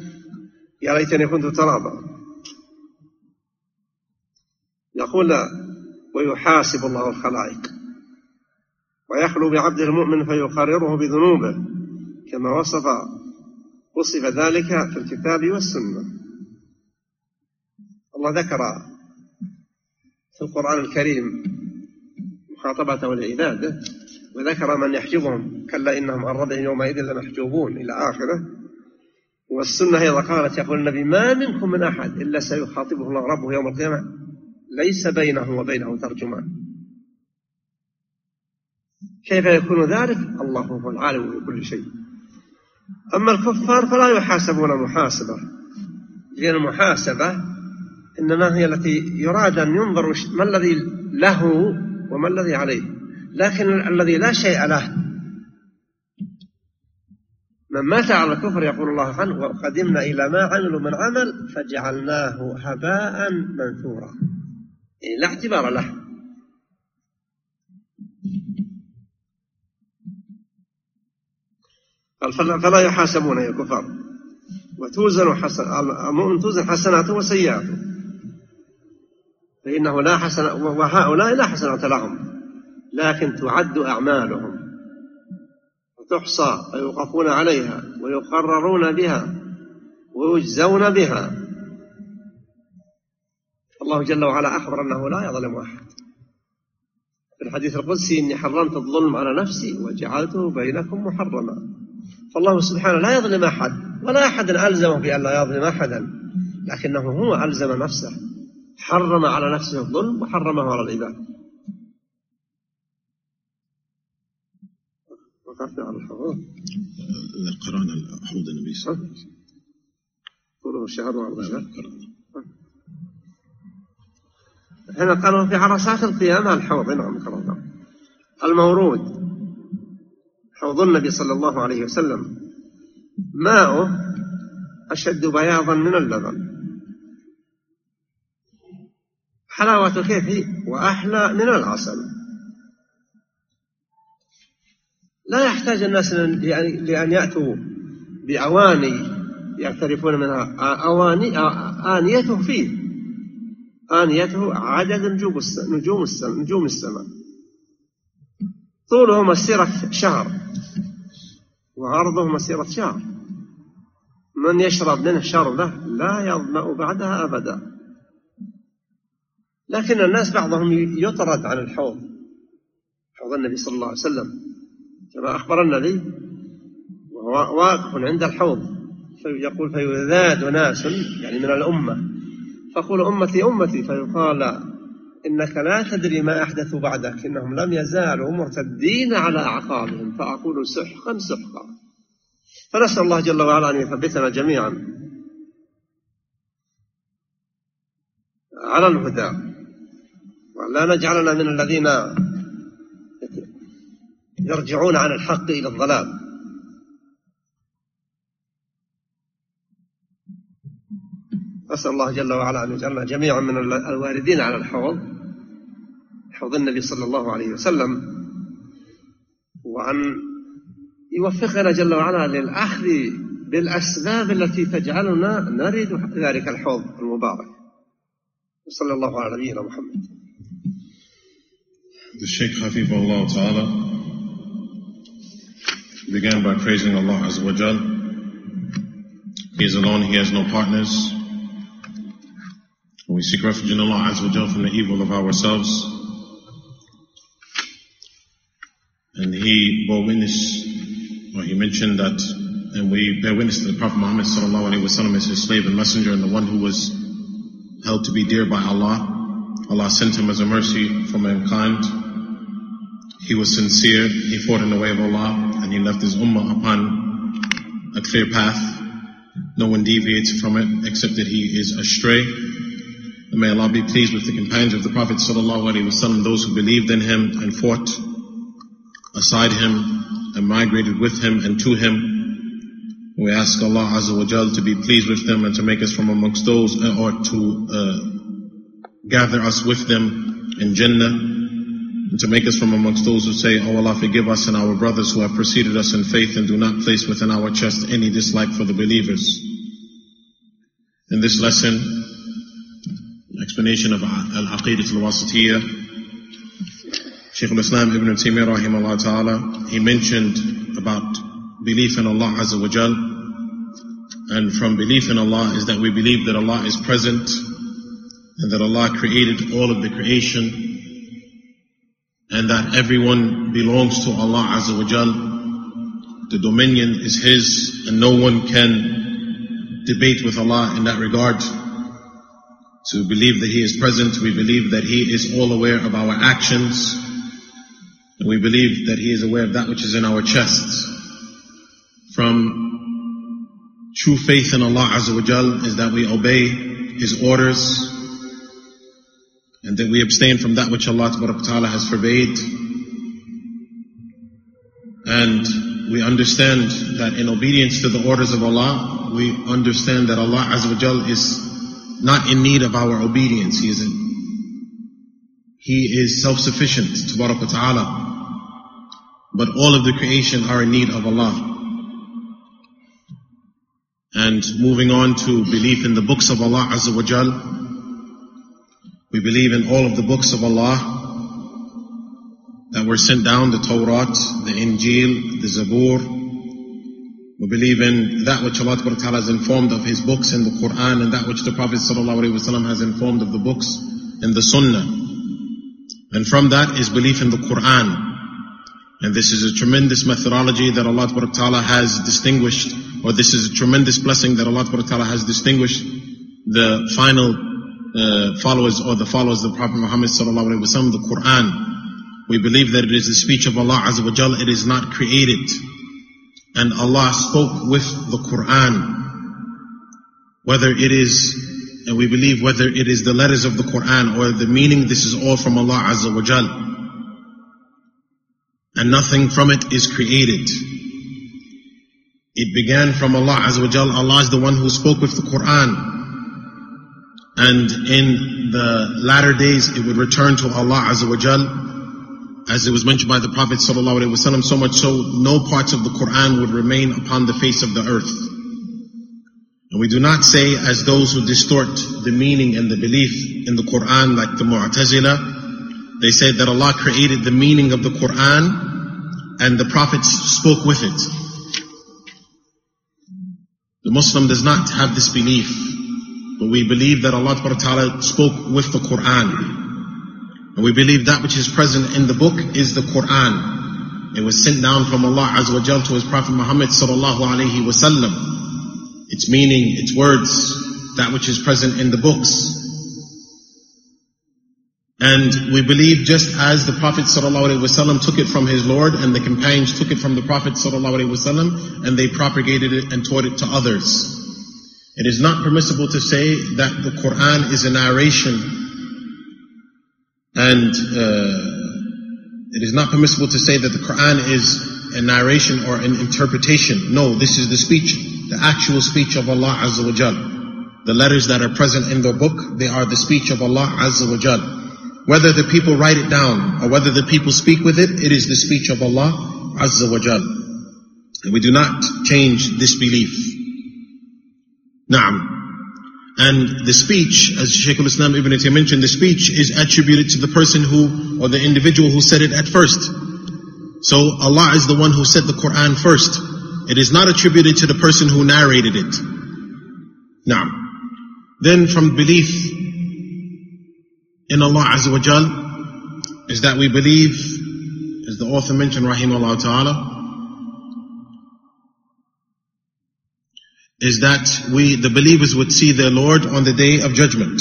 يا ليتني كنت ترابا. يقول ويحاسب الله الخلائق. ويخلو بعبده المؤمن فيقرره بذنوبه. كما وصف وصف ذلك في الكتاب والسنة. الله ذكر في القرآن الكريم مخاطبته لعباده وذكر من يحجبهم كلا إنهم عن ربهم يومئذ لمحجوبون إلى آخره. والسنة أيضا قالت يقول النبي ما منكم من أحد إلا سيخاطبه الله ربه يوم القيامة ليس بينه وبينه ترجمان. كيف يكون ذلك؟ الله هو العالم بكل شيء. أما الكفار فلا يحاسبون محاسبة. لأن المحاسبة إنما هي التي يراد أن ينظر ما الذي له وما الذي عليه. لكن الذي لا شيء له من مات على الكفر يقول الله عنه وقدمنا إلى ما عملوا من عمل فجعلناه هباء منثورا. يعني لا اعتبار له. فلا يحاسبون يا كفار. وتوزن حسن المؤمن توزن حسناته وسيئاته. فإنه لا حسن وهؤلاء لا حسنة لهم لكن تعد أعمالهم. وتحصى ويوقفون عليها ويقررون بها ويجزون بها. الله جل وعلا أخبر أنه لا يظلم أحد. في الحديث القدسي إني حرمت الظلم على نفسي وجعلته بينكم محرما. فالله سبحانه لا يظلم أحد ولا أحد ألزمه بأن لا يظلم أحدا لكنه هو ألزم نفسه حرم على نفسه الظلم وحرمه على العباد. وقفنا على الحوض قرانا حوض النبي صلى الله عليه وسلم. الشهر وعرض الشهر هنا قالوا في عرصات القيامة الحوض. نعم كرم المورود. حوض النبي صلى الله عليه وسلم. ماؤه أشد بياضا من اللبن. حلاوة كيف وأحلى من العسل. لا يحتاج الناس لأن يأتوا بأواني يعترفون منها أواني آنيته فيه. آنيته عدد نجوم نجوم نجوم السماء. طوله مسيرة شهر وعرضه مسيرة شهر. من يشرب منه شربة لا يظمأ بعدها أبدا. لكن الناس بعضهم يطرد عن الحوض حوض النبي صلى الله عليه وسلم. كما أخبر النبي وهو واقف عند الحوض. فيقول فيذاد ناس يعني من الأمة. فقول أمتي أمتي. فيقال إنك لا تدري ما أحدثوا بعدك. إنهم لم يزالوا مرتدين على أعقابهم. فأقول سحقا سحقا. فنسأل الله جل وعلا أن يثبتنا جميعا على الهدى. ولا نجعلنا من الذين يرجعون عن الحق إلى الضلال أسأل الله جل وعلا أن يجعلنا جميعا من الواردين على الحوض حوض النبي صلى الله عليه وسلم وأن يوفقنا جل وعلا للأخذ بالأسباب التي تجعلنا نرد ذلك الحوض المبارك. وصلى الله على نبينا محمد. The Shaykh Hafifullah Ta'ala. Began by praising Allah Azza wa Jal. He is alone, He has no partners. We seek refuge in Allah Azza wa Jal from the evil of ourselves. And He bore witness, or He mentioned that, and we bear witness to the Prophet Muhammad Sallallahu Alaihi Wasallam as His slave and messenger and the one who was held to be dear by Allah. Allah sent him as a mercy for mankind. He was sincere, he fought in the way of Allah, and he left his ummah upon a clear path. No one deviates from it except that he is astray. And may Allah be pleased with the companions of the Prophet wasallam, those who believed in him and fought aside him and migrated with him and to him. We ask Allah Azza wa Jal to be pleased with them and to make us from amongst those, uh, or to uh, gather us with them in Jannah, and to make us from amongst those who say, Oh Allah, forgive us and our brothers who have preceded us in faith and do not place within our chest any dislike for the believers. In this lesson, explanation of Al-Aqidah al-Wasitiyah, Shaykh al-Islam Ibn Taymiyyah rahimahullah ta'ala, he mentioned about belief in Allah Azza wa Jal. And from belief in Allah is that we believe that Allah is present and that Allah created all of the creation and that everyone belongs to Allah Azza wa Jal. The dominion is His and no one can debate with Allah in that regard. To believe that He is present, we believe that He is all aware of our actions. And we believe that He is aware of that which is in our chests. From true faith in Allah Azza wa Jal is that we obey His orders and that we abstain from that which Allah Ta'ala has forbade. And we understand that in obedience to the orders of Allah, we understand that Allah Azza is not in need of our obedience. He is He is self-sufficient, Ta'ala. But all of the creation are in need of Allah. And moving on to belief in the books of Allah Azza. We believe in all of the books of Allah that were sent down, the Torah, the Injil, the Zabur. We believe in that which Allah Ta'ala has informed of His books in the Quran and that which the Prophet has informed of the books in the Sunnah. And from that is belief in the Quran. And this is a tremendous methodology that Allah Ta'ala has distinguished, or this is a tremendous blessing that Allah Ta'ala has distinguished the final uh, followers or the followers of the Prophet Muhammad Sallallahu Alaihi Wasallam, the Quran. We believe that it is the speech of Allah Azza wa Jal, it is not created. And Allah spoke with the Quran. Whether it is, and we believe whether it is the letters of the Quran or the meaning, this is all from Allah Azza wa Jal and nothing from it is created. It began from Allah Azza wa Jal. Allah is the one who spoke with the Quran. And in the latter days, it would return to Allah Azza wa Jal. As it was mentioned by the Prophet Sallallahu Alaihi Wasallam, so much so, no parts of the Quran would remain upon the face of the earth. And we do not say as those who distort the meaning and the belief in the Quran like the Mu'tazila, they said that Allah created the meaning of the Quran and the prophets spoke with it. The Muslim does not have this belief, we believe that Allah Ta'ala spoke with the Quran. And we believe that which is present in the book is the Quran. It was sent down from Allah Azza wa to His Prophet Muhammad sallallahu alaihi wasallam. Its meaning, its words, that which is present in the books. And we believe just as the Prophet ﷺ took it from his Lord and the companions took it from the Prophet ﷺ and they propagated it and taught it to others. It is not permissible to say that the Quran is a narration And uh, it is not permissible to say that the Quran is a narration or an interpretation. No, this is the speech, the actual speech of Allah Azza wa Jal. The letters that are present in the book, they are the speech of Allah Azza wa Jal. Whether the people write it down or whether the people speak with it, it is the speech of Allah Azza wa Jal. And we do not change this belief. Naam. And the speech, as Shaykh al-Islam Ibn Taymiyyah mentioned, the speech is attributed to the person who, or the individual who said it at first. So Allah is the one who said the Quran first. It is not attributed to the person who narrated it. Now, then from belief in Allah Azza wa Jal is that we believe, as the author mentioned, Rahimahullah Ta'ala, is that we, the believers would see their Lord on the day of judgment.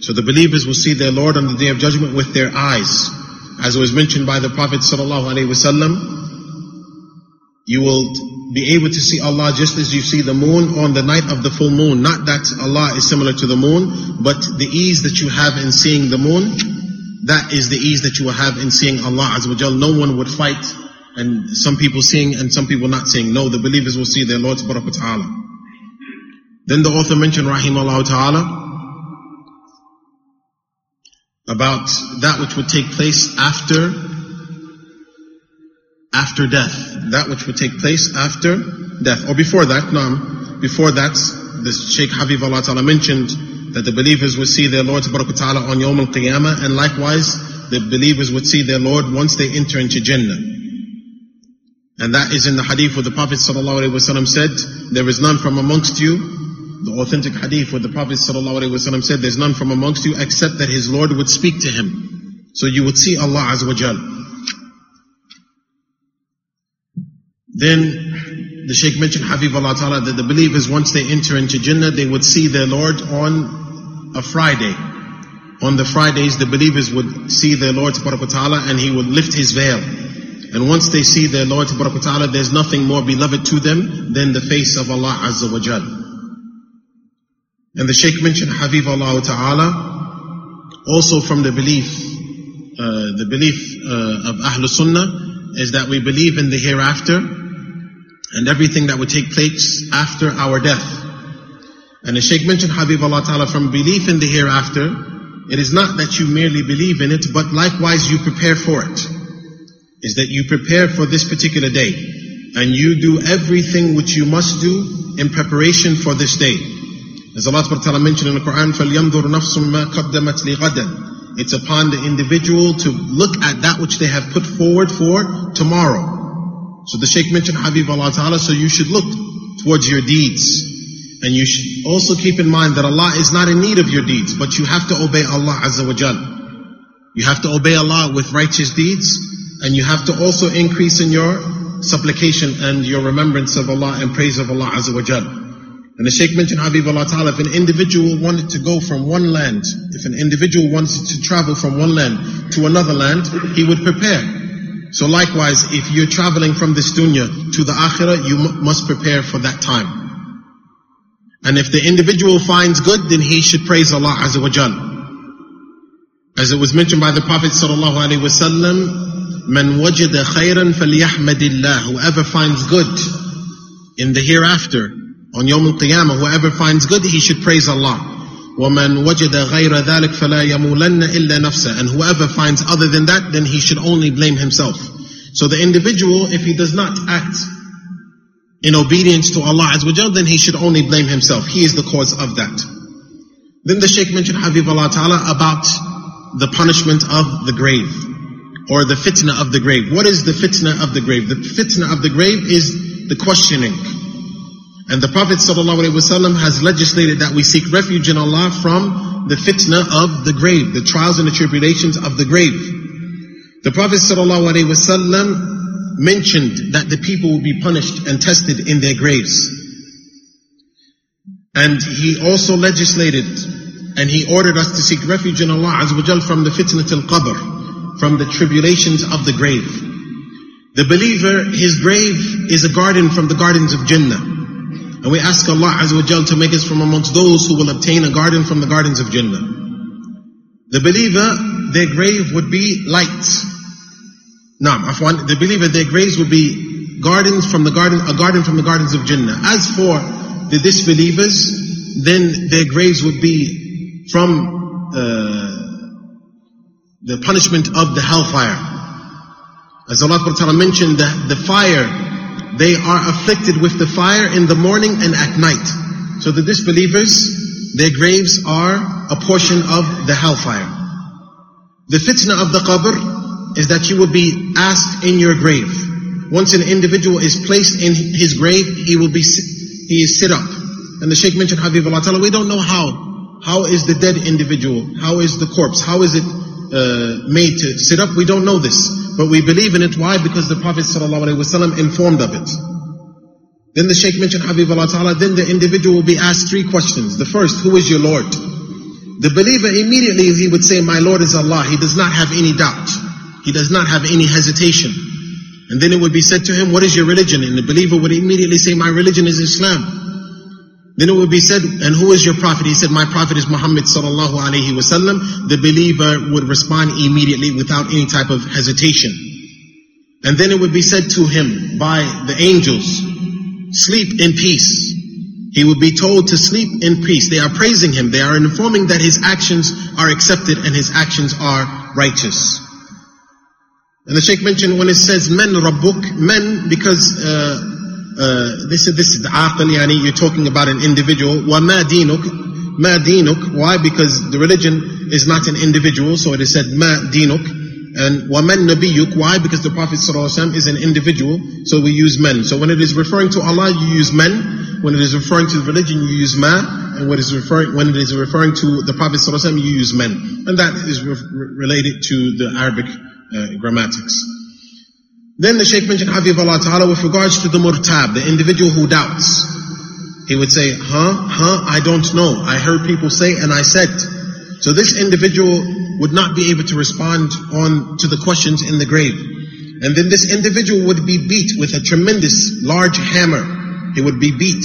So the believers will see their Lord on the day of judgment with their eyes. As was mentioned by the Prophet wasallam, you will be able to see Allah just as you see the moon on the night of the full moon. Not that Allah is similar to the moon, but the ease that you have in seeing the moon, that is the ease that you will have in seeing Allah Azza wa No one would fight and some people seeing and some people not seeing. No, the believers will see their Lord Subhanahu wa Ta'ala. Then the author mentioned Rahimahullah Ta'ala about that which would take place after after death. That which would take place after death. Or before that, no, before that, this Sheikh Habib Allah Ta'ala mentioned that the believers would see their Lord Ta'ala on Yawm al-Qiyamah and likewise the believers would see their Lord once they enter into Jannah. And that is in the hadith where the Prophet ﷺ said, there is none from amongst you, the authentic hadith where the Prophet ﷺ said, there's none from amongst you except that his Lord would speak to him. So you would see Allah Azza wa Jal. Then the Shaykh mentioned Habib Allah Ta'ala that the believers once they enter into Jannah, they would see their Lord on a Friday. On the Fridays, the believers would see their Lord Ta'ala and he would lift his veil. And once they see their Lord Ta'ala, there's nothing more beloved to them than the face of Allah Azza wa Jal. And the Shaykh mentioned Habib Allah Ta'ala, also from the belief, uh, the belief uh, of Ahlul Sunnah is that we believe in the hereafter and everything that would take place after our death. And the Shaykh mentioned Habib Allah Ta'ala from belief in the hereafter, it is not that you merely believe in it, but likewise you prepare for it is that you prepare for this particular day and you do everything which you must do in preparation for this day. As Allah Ta'ala mentioned in the Quran, فَلْيَنْظُرْ نَفْسٌ مَا قَدَّمَتْ لِغَدًا It's upon the individual to look at that which they have put forward for tomorrow. So the Shaykh mentioned Habib Allah Ta'ala, so you should look towards your deeds. And you should also keep in mind that Allah is not in need of your deeds, but you have to obey Allah Azza wa Jal. You have to obey Allah with righteous deeds, and you have to also increase in your supplication and your remembrance of Allah and praise of Allah Azza wa Jal. And the Shaykh mentioned Habib Allah Ta'ala, if an individual wanted to go from one land, if an individual wanted to travel from one land to another land, he would prepare. So likewise, if you're traveling from this dunya to the akhirah, you must prepare for that time. And if the individual finds good, then he should praise Allah Azza wa Jal. As it was mentioned by the Prophet sallallahu alaihi wasallam, Man wajada khayran falyahmadillah. Whoever finds good in the hereafter, on Yawm al-Qiyamah, whoever finds good, he should praise Allah. وَمَنْ وَجَدَ غَيْرَ ذَلك فَلَا يَمُولَنَّ إِلَّا نَفْسَهُ And whoever finds other than that, then he should only blame himself. So the individual, if he does not act in obedience to Allah Azza wa then he should only blame himself. He is the cause of that. Then the Shaykh mentioned Habib Allah Ta'ala about the punishment of the grave or the fitna of the grave. What is the fitna of the grave? The fitna of the grave is the questioning. And the Prophet ﷺ has legislated that we seek refuge in Allah from the fitna of the grave, the trials and the tribulations of the grave. The Prophet ﷺ mentioned that the people will be punished and tested in their graves. And he also legislated and he ordered us to seek refuge in Allah from the fitnat al-qabr, from the tribulations of the grave. The believer, his grave is a garden from the gardens of Jannah. And we ask Allah Azza wa to make us from amongst those who will obtain a garden from the gardens of Jannah. The believer, their grave would be light. Naam, afwan, the believer, their graves would be gardens from the garden, a garden from the gardens of Jannah. As for the disbelievers, then their graves would be from uh, the punishment of the hellfire. As Allah Ta'ala mentioned, the, the fire, they are afflicted with the fire in the morning and at night. So the disbelievers, their graves are a portion of the hellfire. The fitna of the qabr is that you will be asked in your grave. Once an individual is placed in his grave, he will be, he is sit up. And the Shaykh mentioned Habib Allah we don't know how. How is the dead individual? How is the corpse? How is it uh, made to sit up? We don't know this. But we believe in it. Why? Because the Prophet ﷺ informed of it. Then the Shaykh mentioned Habib Allah Ta'ala, then the individual will be asked three questions. The first, who is your Lord? The believer immediately he would say, my Lord is Allah. He does not have any doubt. He does not have any hesitation. And then it would be said to him, what is your religion? And the believer would immediately say, my religion is Islam. Then it would be said, and who is your prophet? He said, my prophet is Muhammad sallallahu alaihi wasallam. The believer would respond immediately without any type of hesitation. And then it would be said to him by the angels, sleep in peace. He would be told to sleep in peace. They are praising him. They are informing that his actions are accepted and his actions are righteous. And the Sheikh mentioned when it says men rabbuk, men because uh, uh, this is this is aql, yani you're talking about an individual. وَمَا دِينُكَ مَا دِينُكَ Why? Because the religion is not an individual, so it is said مَا دِينُكَ and وَمَن نَبِيُّكَ Why? Because the Prophet ﷺ is an individual, so we use men. So when it is referring to Allah, you use men. When it is referring to the religion, you use ma. And when it is referring, when it is referring to the Prophet ﷺ, you use men. And that is re- related to the Arabic uh, grammatics. Then the Shaykh mentioned Allah Ta'ala with regards to the murtab, the individual who doubts. He would say, huh, huh, I don't know. I heard people say and I said. So this individual would not be able to respond on to the questions in the grave. And then this individual would be beat with a tremendous large hammer. He would be beat.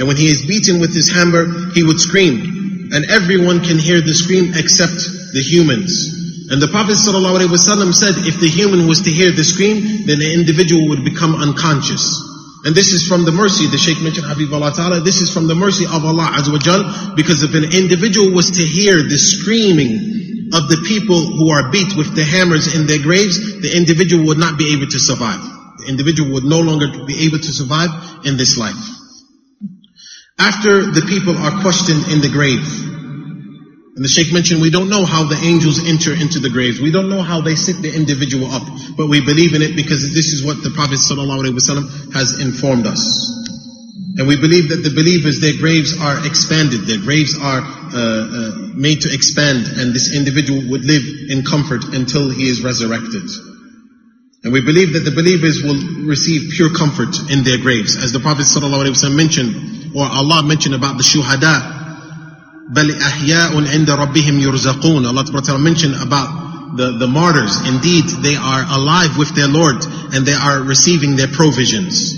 And when he is beaten with his hammer, he would scream. And everyone can hear the scream except the humans. And the Prophet ﷺ said, if the human was to hear the scream, then the individual would become unconscious. And this is from the mercy, the Shaykh mentioned Habib Allah Ta'ala, this is from the mercy of Allah Azza wa Jal, because if an individual was to hear the screaming of the people who are beat with the hammers in their graves, the individual would not be able to survive. The individual would no longer be able to survive in this life. After the people are questioned in the grave, and the Sheikh mentioned we don't know how the angels enter into the graves. We don't know how they sit the individual up. But we believe in it because this is what the Prophet ﷺ has informed us. And we believe that the believers, their graves are expanded. Their graves are uh, uh, made to expand and this individual would live in comfort until he is resurrected. And we believe that the believers will receive pure comfort in their graves. As the Prophet ﷺ mentioned, or Allah mentioned about the shuhada, بل أحياء عند ربهم يرزقون. Allah Ta'ala mentioned about the, the martyrs. Indeed, they are alive with their Lord and they are receiving their provisions.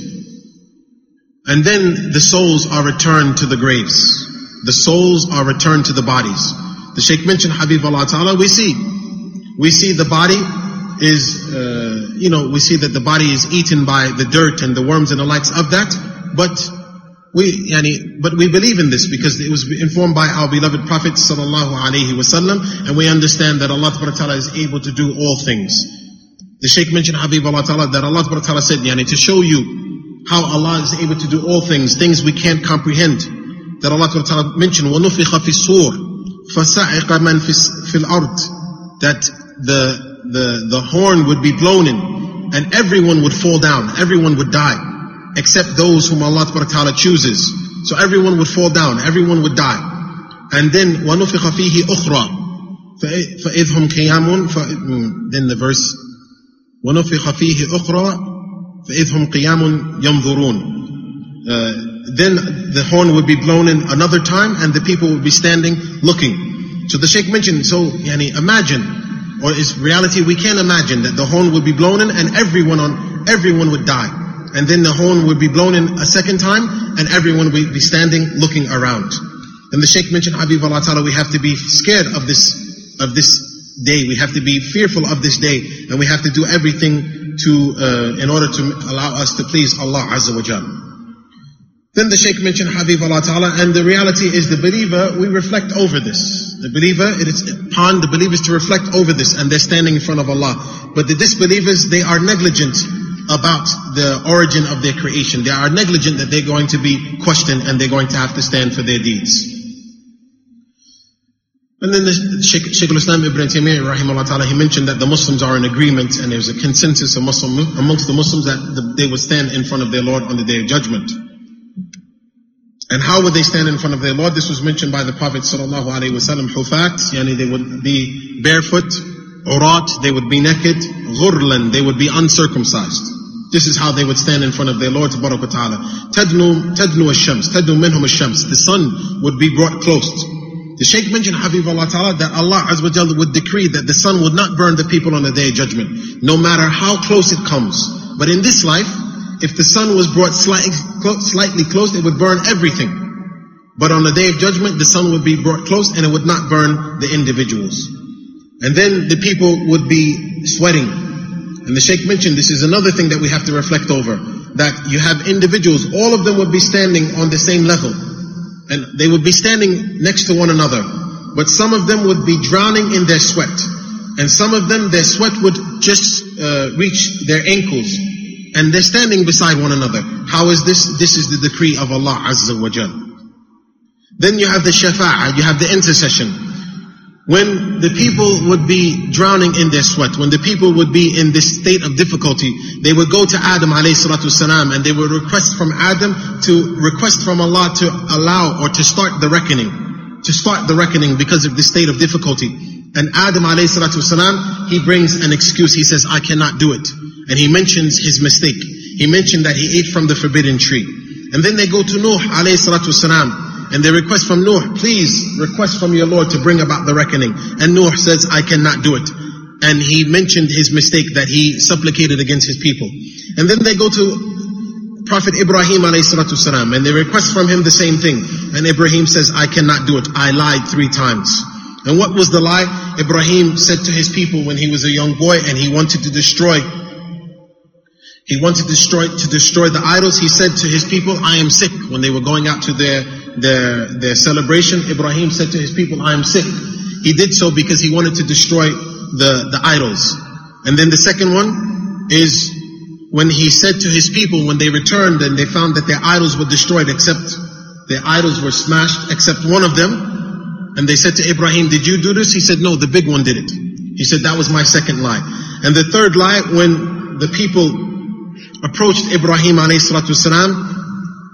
And then the souls are returned to the graves. The souls are returned to the bodies. The Shaykh mentioned Habib Allah Ta'ala, we see. We see the body is, uh, you know, we see that the body is eaten by the dirt and the worms and the likes of that, but we, yani, but we believe in this because it was informed by our beloved Prophet sallallahu alaihi wasallam, and we understand that Allah Ta'ala is able to do all things. The Shaykh mentioned Habib Allah Ta'ala that Allah Ta'ala said, yani, to show you how Allah is able to do all things, things we can't comprehend. That Allah Ta'ala mentioned, وَنُفِخَ فِي الصُّورِ فَسَعِقَ مَنْ فِي الْأَرْضِ That the, the, the horn would be blown in, and everyone would fall down, everyone would die except those whom Allah Ta'ala chooses. So everyone would fall down, everyone would die. And then وَنُفِخَ فِيهِ أُخْرَى فَإِذْهُمْ قِيَامٌ Then the verse وَنُفِخَ فِيهِ أُخْرَى فَإِذْهُمْ قِيَامٌ يَنْظُرُونَ uh, then the horn would be blown in another time and the people would be standing looking. So the Sheikh mentioned, so yani, imagine, or is reality, we can't imagine that the horn would be blown in and everyone on, everyone would die and then the horn would be blown in a second time, and everyone would be standing looking around. And the Sheikh mentioned, Habib Allah Ta'ala, we have to be scared of this of this day. We have to be fearful of this day, and we have to do everything to, uh, in order to allow us to please Allah Azza wa Jal. Then the Shaykh mentioned Habib Allah Ta'ala, and the reality is the believer, we reflect over this. The believer, it is upon the believers to reflect over this, and they're standing in front of Allah. But the disbelievers, they are negligent about the origin of their creation. They are negligent that they're going to be questioned and they're going to have to stand for their deeds. And then the Sheikh, Sheikh al-Islam Ibn Taymiyyah, rahimahullah ta'ala, he mentioned that the Muslims are in agreement and there's a consensus amongst the Muslims that the, they would stand in front of their Lord on the day of judgment. And how would they stand in front of their Lord? This was mentioned by the Prophet sallallahu alaihi wasallam, hufat, yani they would be barefoot, urat, they would be naked, ghurlan, they would be uncircumcised. This is how they would stand in front of their Lord Ta'ala. Tadnu, tadnu ash-shams, tadnu minhum ash-shams. The sun would be brought close the Shaykh mentioned Habibullah Ta'ala that Allah Azza would decree that the sun would not burn the people on the day of judgment, no matter how close it comes. But in this life, if the sun was brought slightly, slightly close, it would burn everything. But on the day of judgment, the sun would be brought close and it would not burn the individuals. And then the people would be sweating. And the Shaykh mentioned this is another thing that we have to reflect over. That you have individuals, all of them would be standing on the same level and they would be standing next to one another. But some of them would be drowning in their sweat. And some of them, their sweat would just uh, reach their ankles. And they're standing beside one another. How is this? This is the decree of Allah Azza wa Jal. Then you have the shafa'ah, you have the intercession. When the people would be drowning in their sweat, when the people would be in this state of difficulty, they would go to Adam alayhi salatu salam and they would request from Adam to request from Allah to allow or to start the reckoning. To start the reckoning because of this state of difficulty. And Adam alayhi salatu salam, he brings an excuse. He says, I cannot do it. And he mentions his mistake. He mentioned that he ate from the forbidden tree. And then they go to Nuh alayhi salatu salam and they request from Nuh, please request from your Lord to bring about the reckoning. And Nuh says, I cannot do it. And he mentioned his mistake that he supplicated against his people. And then they go to Prophet Ibrahim salam, and they request from him the same thing. And Ibrahim says, I cannot do it. I lied three times. And what was the lie? Ibrahim said to his people when he was a young boy and he wanted to destroy he wanted to destroy, to destroy the idols. He said to his people, I am sick. When they were going out to their their, their celebration, Ibrahim said to his people, I am sick. He did so because he wanted to destroy the, the idols. And then the second one is when he said to his people, when they returned and they found that their idols were destroyed except their idols were smashed except one of them. And they said to Ibrahim, did you do this? He said, no, the big one did it. He said, that was my second lie. And the third lie, when the people approached Ibrahim salam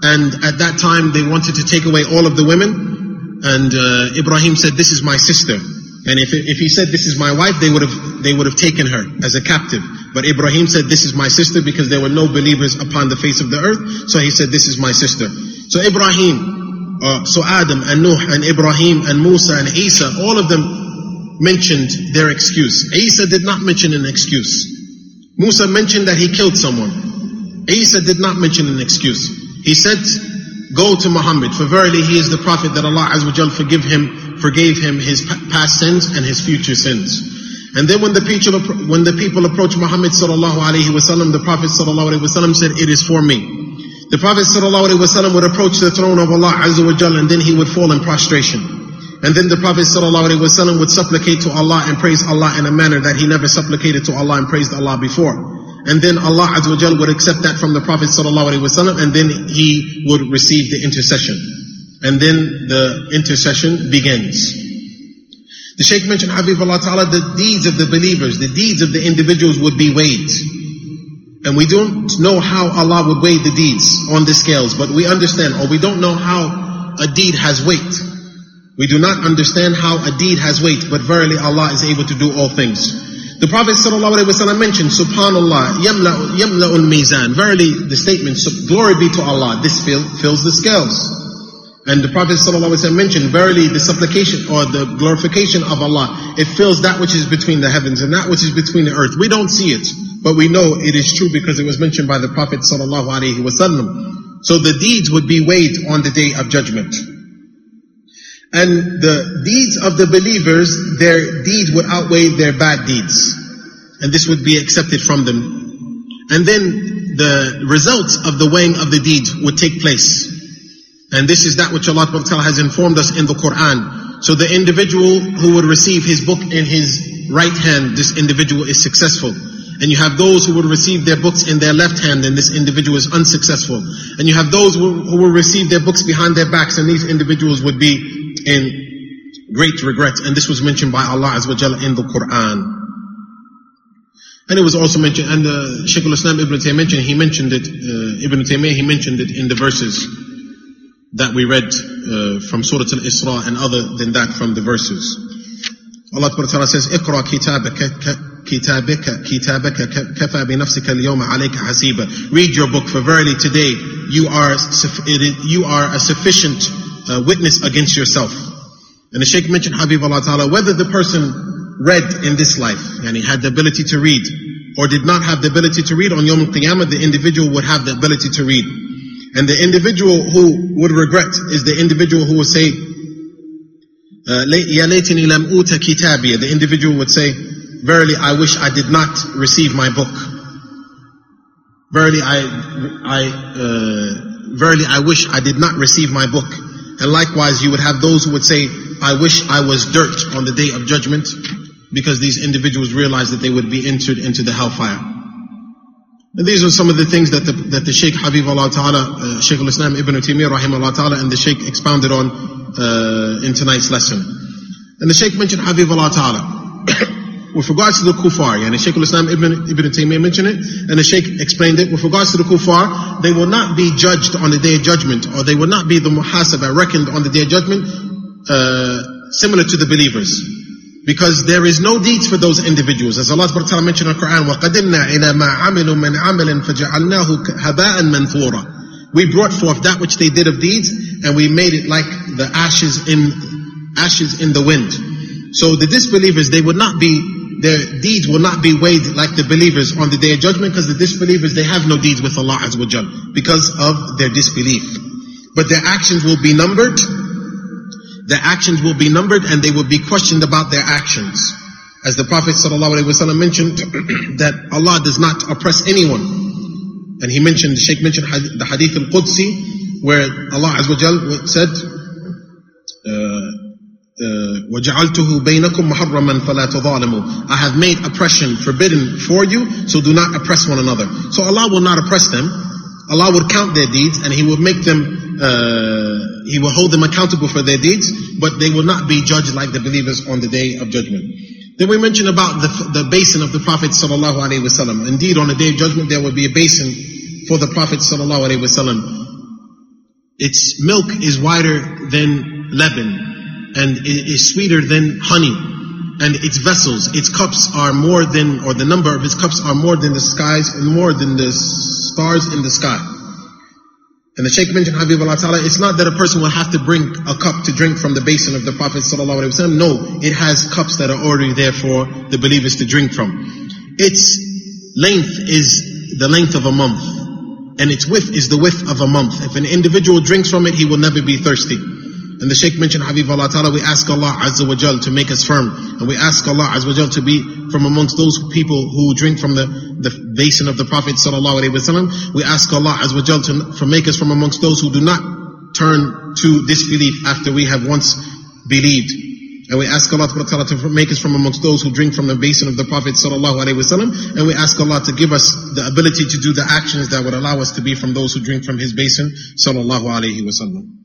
and at that time they wanted to take away all of the women. And uh, Ibrahim said, this is my sister. And if, if he said this is my wife, they would have, they would have taken her as a captive. But Ibrahim said this is my sister because there were no believers upon the face of the earth. So he said this is my sister. So Ibrahim, uh, so Adam and Nuh and Ibrahim and Musa and Isa, all of them mentioned their excuse. Isa did not mention an excuse. Musa mentioned that he killed someone. Isa did not mention an excuse. He said, go to Muhammad, for verily he is the prophet that Allah Azza wa forgive him, forgave him his past sins and his future sins. And then when the people, when the people approached Muhammad sallallahu alaihi wasallam, the Prophet sallallahu alaihi wasallam said, it is for me. The Prophet sallallahu alaihi wasallam would approach the throne of Allah Azza wa and then he would fall in prostration. And then the Prophet wasallam would supplicate to Allah and praise Allah in a manner that he never supplicated to Allah and praised Allah before. And then Allah Azza wa would accept that from the Prophet sallallahu and then he would receive the intercession. And then the intercession begins. The Shaykh mentioned Habibullah Ta'ala, the deeds of the believers, the deeds of the individuals would be weighed. And we don't know how Allah would weigh the deeds on the scales, but we understand, or we don't know how a deed has weight. We do not understand how a deed has weight, but verily Allah is able to do all things. The Prophet ﷺ mentioned, Subhanallah, yamla, yamla'ul mizan. Verily, the statement, glory be to Allah, this fill, fills the scales. And the Prophet ﷺ mentioned, verily the supplication or the glorification of Allah, it fills that which is between the heavens and that which is between the earth. We don't see it, but we know it is true because it was mentioned by the Prophet ﷺ. So the deeds would be weighed on the day of judgment. And the deeds of the believers, their deeds would outweigh their bad deeds. And this would be accepted from them. And then the results of the weighing of the deeds would take place. And this is that which Allah has informed us in the Quran. So the individual who would receive his book in his right hand, this individual is successful. And you have those who would receive their books in their left hand and this individual is unsuccessful. And you have those who, who will receive their books behind their backs and these individuals would be in great regret. And this was mentioned by Allah Azza wa Jalla in the Quran. And it was also mentioned, and uh, Shaykh al-Islam Ibn Taymiyyah mentioned, he mentioned it, uh, Ibn Taymiyyah, he mentioned it in the verses that we read uh, from Surah Al-Isra and other than that from the verses. Allah Ta'ala says, اقرأ كتابك كتابك كتابك كفى بنفسك اليوم عليك حسيبا read your book for verily today you are you are a sufficient uh, witness against yourself and the Sheikh mentioned Habib Allah Ta'ala whether the person read in this life and he had the ability to read or did not have the ability to read on Yom Qiyamah the individual would have the ability to read and the individual who would regret is the individual who will say يا ليتني لم أوت كتابي the individual would say Verily, I wish I did not receive my book. Verily, I, I, uh, verily, I wish I did not receive my book. And likewise, you would have those who would say, I wish I was dirt on the day of judgment, because these individuals realized that they would be entered into the hellfire. And these are some of the things that the, that the Shaykh Habib Allah Ta'ala, uh, Shaykh al-Islam Ibn Taymiyyah Rahimahullah Ta'ala, and the Shaykh expounded on, uh, in tonight's lesson. And the Shaykh mentioned Habib Allah Ta'ala. with regards to the kuffar, and Shaykh al-Islam Ibn, Ibn Taymiyyah mentioned it, and the Shaykh explained it, with regards to the kuffar, they will not be judged on the day of judgment, or they will not be the muhasabah reckoned on the day of judgment, uh, similar to the believers. Because there is no deeds for those individuals. As Allah subhanahu wa ta'ala mentioned in the Quran, وَقَدِمْنَا إِلَى مَا عَمِلُوا مِنْ عَمَلٍ فَجَعَلْنَاهُ هَبَاءً مَنْثُورًا We brought forth that which they did of deeds, and we made it like the ashes in, ashes in the wind. So the disbelievers, they would not be their deeds will not be weighed like the believers on the day of judgment because the disbelievers, they have no deeds with Allah Azza wa because of their disbelief. But their actions will be numbered. Their actions will be numbered and they will be questioned about their actions. As the Prophet ﷺ mentioned that Allah does not oppress anyone. And he mentioned, the Shaykh mentioned the Hadith al-Qudsi where Allah Azza wa said, وَجَعَلْتُهُ بَيْنَكُمْ مُحَرَّمًا فَلَا تَظَالِمُوا I have made oppression forbidden for you, so do not oppress one another. So Allah will not oppress them. Allah will count their deeds and He will make them, uh, He will hold them accountable for their deeds, but they will not be judged like the believers on the day of judgment. Then we mentioned about the, the basin of the Prophet sallallahu alaihi wasallam. Indeed, on the day of judgment, there will be a basin for the Prophet sallallahu alaihi wasallam. Its milk is wider than Lebanon and is sweeter than honey. And its vessels, its cups are more than, or the number of its cups are more than the skies, and more than the stars in the sky. And the Shaykh mentioned, Habib Allah Ta'ala, it's not that a person will have to bring a cup to drink from the basin of the Prophet Sallallahu Alaihi Wasallam. No, it has cups that are already there for the believers to drink from. Its length is the length of a month. And its width is the width of a month. If an individual drinks from it, he will never be thirsty. And the Shaykh mentioned, Habib Allah Ta'ala, we ask Allah Azza wa Jal to make us firm. And we ask Allah Azza wa Jal to be from amongst those people who drink from the, the basin of the Prophet Sallallahu Alaihi Wasallam. We ask Allah Azza wa Jal to, to make us from amongst those who do not turn to disbelief after we have once believed. And we ask Allah Ta'ala to make us from amongst those who drink from the basin of the Prophet Sallallahu Alaihi Wasallam. And we ask Allah to give us the ability to do the actions that would allow us to be from those who drink from His basin Sallallahu Alaihi Wasallam.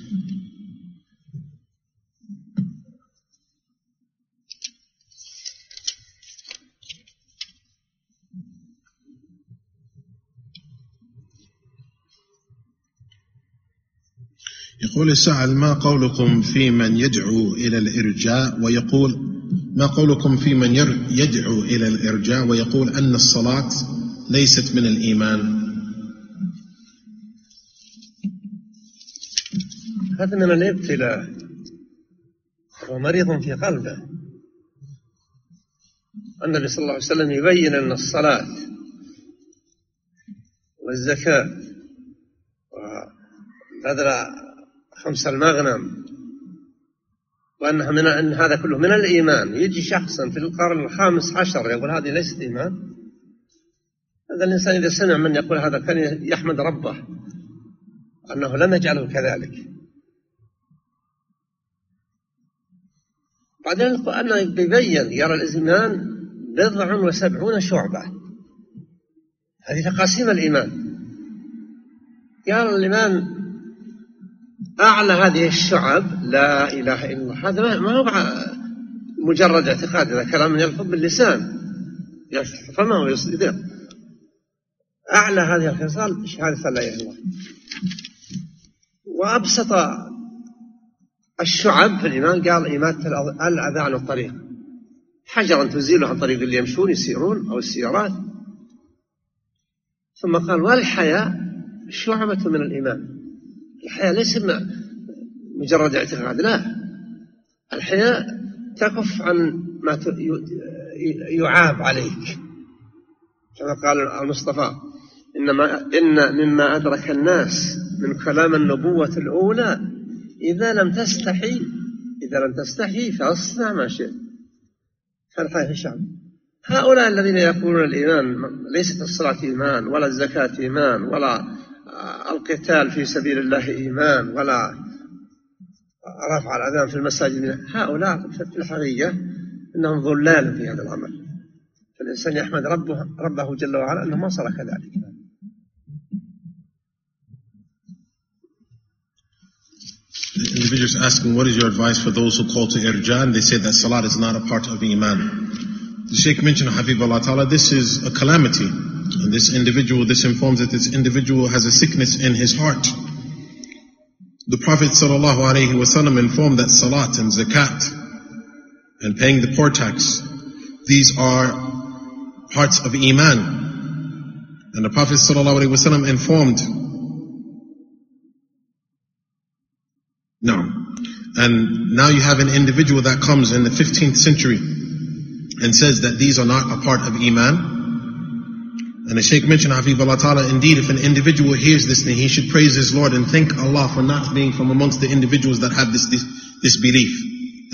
يقول السائل ما قولكم في من يدعو إلى الإرجاء ويقول ما قولكم في من يدعو إلى الإرجاء ويقول أن الصلاة ليست من الإيمان. هذا من الابتلاء هو مريض في قلبه. النبي صلى الله عليه وسلم يبين أن الصلاة والزكاة وبذل خمس المغنم. وأنها من أن هذا كله من الإيمان. يجي شخصا في القرن الخامس عشر يقول هذه ليست إيمان. هذا الإنسان إذا سمع من يقول هذا كان يحمد ربه. أنه لم يجعله كذلك. بعدين القرآن بيبين يرى الإيمان بضع وسبعون شعبة. هذه تقاسيم الإيمان. يرى الإيمان أعلى هذه الشعب لا إله إلا الله. هذا ما هو مجرد اعتقاد هذا كلام يلفظ باللسان. فما هو يصدق أعلى هذه الخصال شهادة لا إله إلا الله. وأبسط الشعب في الإيمان قال إماتة الأذى عن الطريق. حجرا تزيله عن طريق اللي يمشون يسيرون أو السيارات. ثم قال والحياة شعبة من الإيمان. الحياة ليس مجرد اعتقاد لا. الحياة تكف عن ما يعاب عليك. كما قال المصطفى إنما إن مما أدرك الناس من كلام النبوة الأولى إذا لم تستحي إذا لم تستحي فأصنع ما شئت. كان في الشعب هؤلاء الذين يقولون الإيمان ليست الصلاة إيمان ولا الزكاة إيمان ولا القتال في سبيل الله إيمان ولا رفع الأذان في المساجد هؤلاء في الحقيقة إنهم ظلال في هذا العمل فالإنسان يحمد ربه, ربه جل وعلا أنه ما صار كذلك The individual is asking, what is your advice for those who call to irja and they say that salat is not a part of iman? The Sheikh mentioned, Habib Allah Ta'ala, this is a calamity. This individual, this informs that this individual has a sickness in his heart. The Prophet Wasallam informed that salat and zakat and paying the poor tax, these are parts of iman. And the Prophet Wasallam informed No. And now you have an individual that comes in the 15th century and says that these are not a part of Iman. And the Shaykh mentioned, Ta'ala, indeed if an individual hears this then he should praise his Lord and thank Allah for not being from amongst the individuals that have this, this, this belief,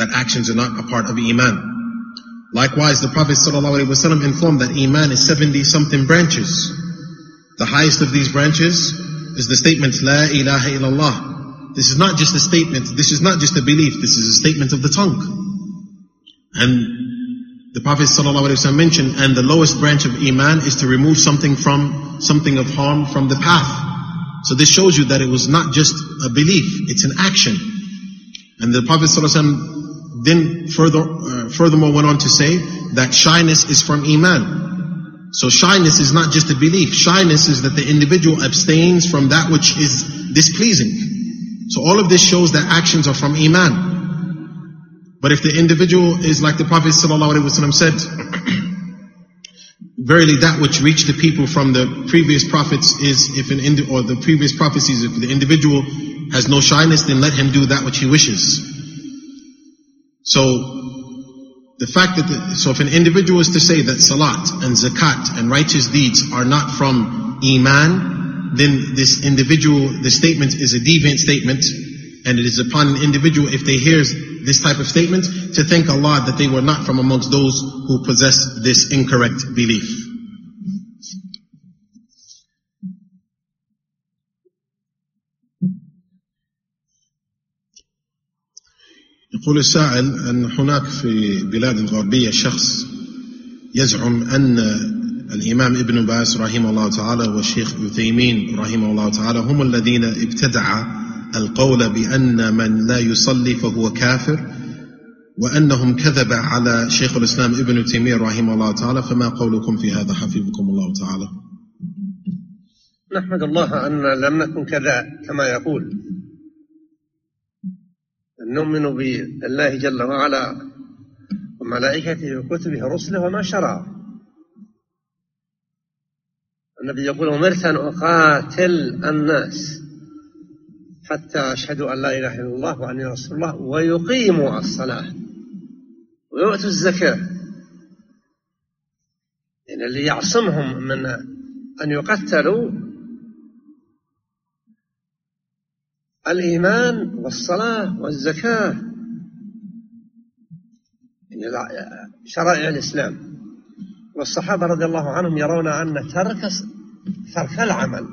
that actions are not a part of Iman. Likewise, the Prophet ﷺ informed that Iman is 70 something branches. The highest of these branches is the statement, La ilaha illallah. This is not just a statement, this is not just a belief, this is a statement of the tongue. And the Prophet ﷺ mentioned, and the lowest branch of Iman is to remove something from, something of harm from the path. So this shows you that it was not just a belief, it's an action. And the Prophet ﷺ then further, uh, furthermore went on to say that shyness is from Iman. So shyness is not just a belief. Shyness is that the individual abstains from that which is displeasing. So all of this shows that actions are from Iman. But if the individual is like the Prophet ﷺ said, verily that which reached the people from the previous prophets is if an indi- or the previous prophecies, if the individual has no shyness, then let him do that which he wishes. So the fact that the, so if an individual is to say that salat and zakat and righteous deeds are not from iman, then this individual, the statement is a deviant statement, and it is upon an individual, if they hear this type of statement, to thank Allah that they were not from amongst those who possess this incorrect belief. يقول السائل أن هناك في بلاد الغربية شخص يزعم أن الإمام ابن باس رحمه الله تعالى والشيخ عثيمين رحمه الله تعالى هم الذين ابتدع القول بأن من لا يصلي فهو كافر وأنهم كذب على شيخ الإسلام ابن تيمية رحمه الله تعالى فما قولكم في هذا؟ حفظكم الله تعالى. نحمد الله أن لم نكن كذا كما يقول. نؤمن بالله جل وعلا وملائكته وكتبه ورسله وما شرع النبي يقول أمرت أن أقاتل الناس. حتى أشهدوا أن لا إله إلا الله وأني رسول الله ويقيموا الصلاة ويؤتوا الزكاة. يعني اللي يعصمهم من أن يقتلوا الإيمان والصلاة والزكاة. يعني شرائع الإسلام. والصحابة رضي الله عنهم يرون أن ترك ترك العمل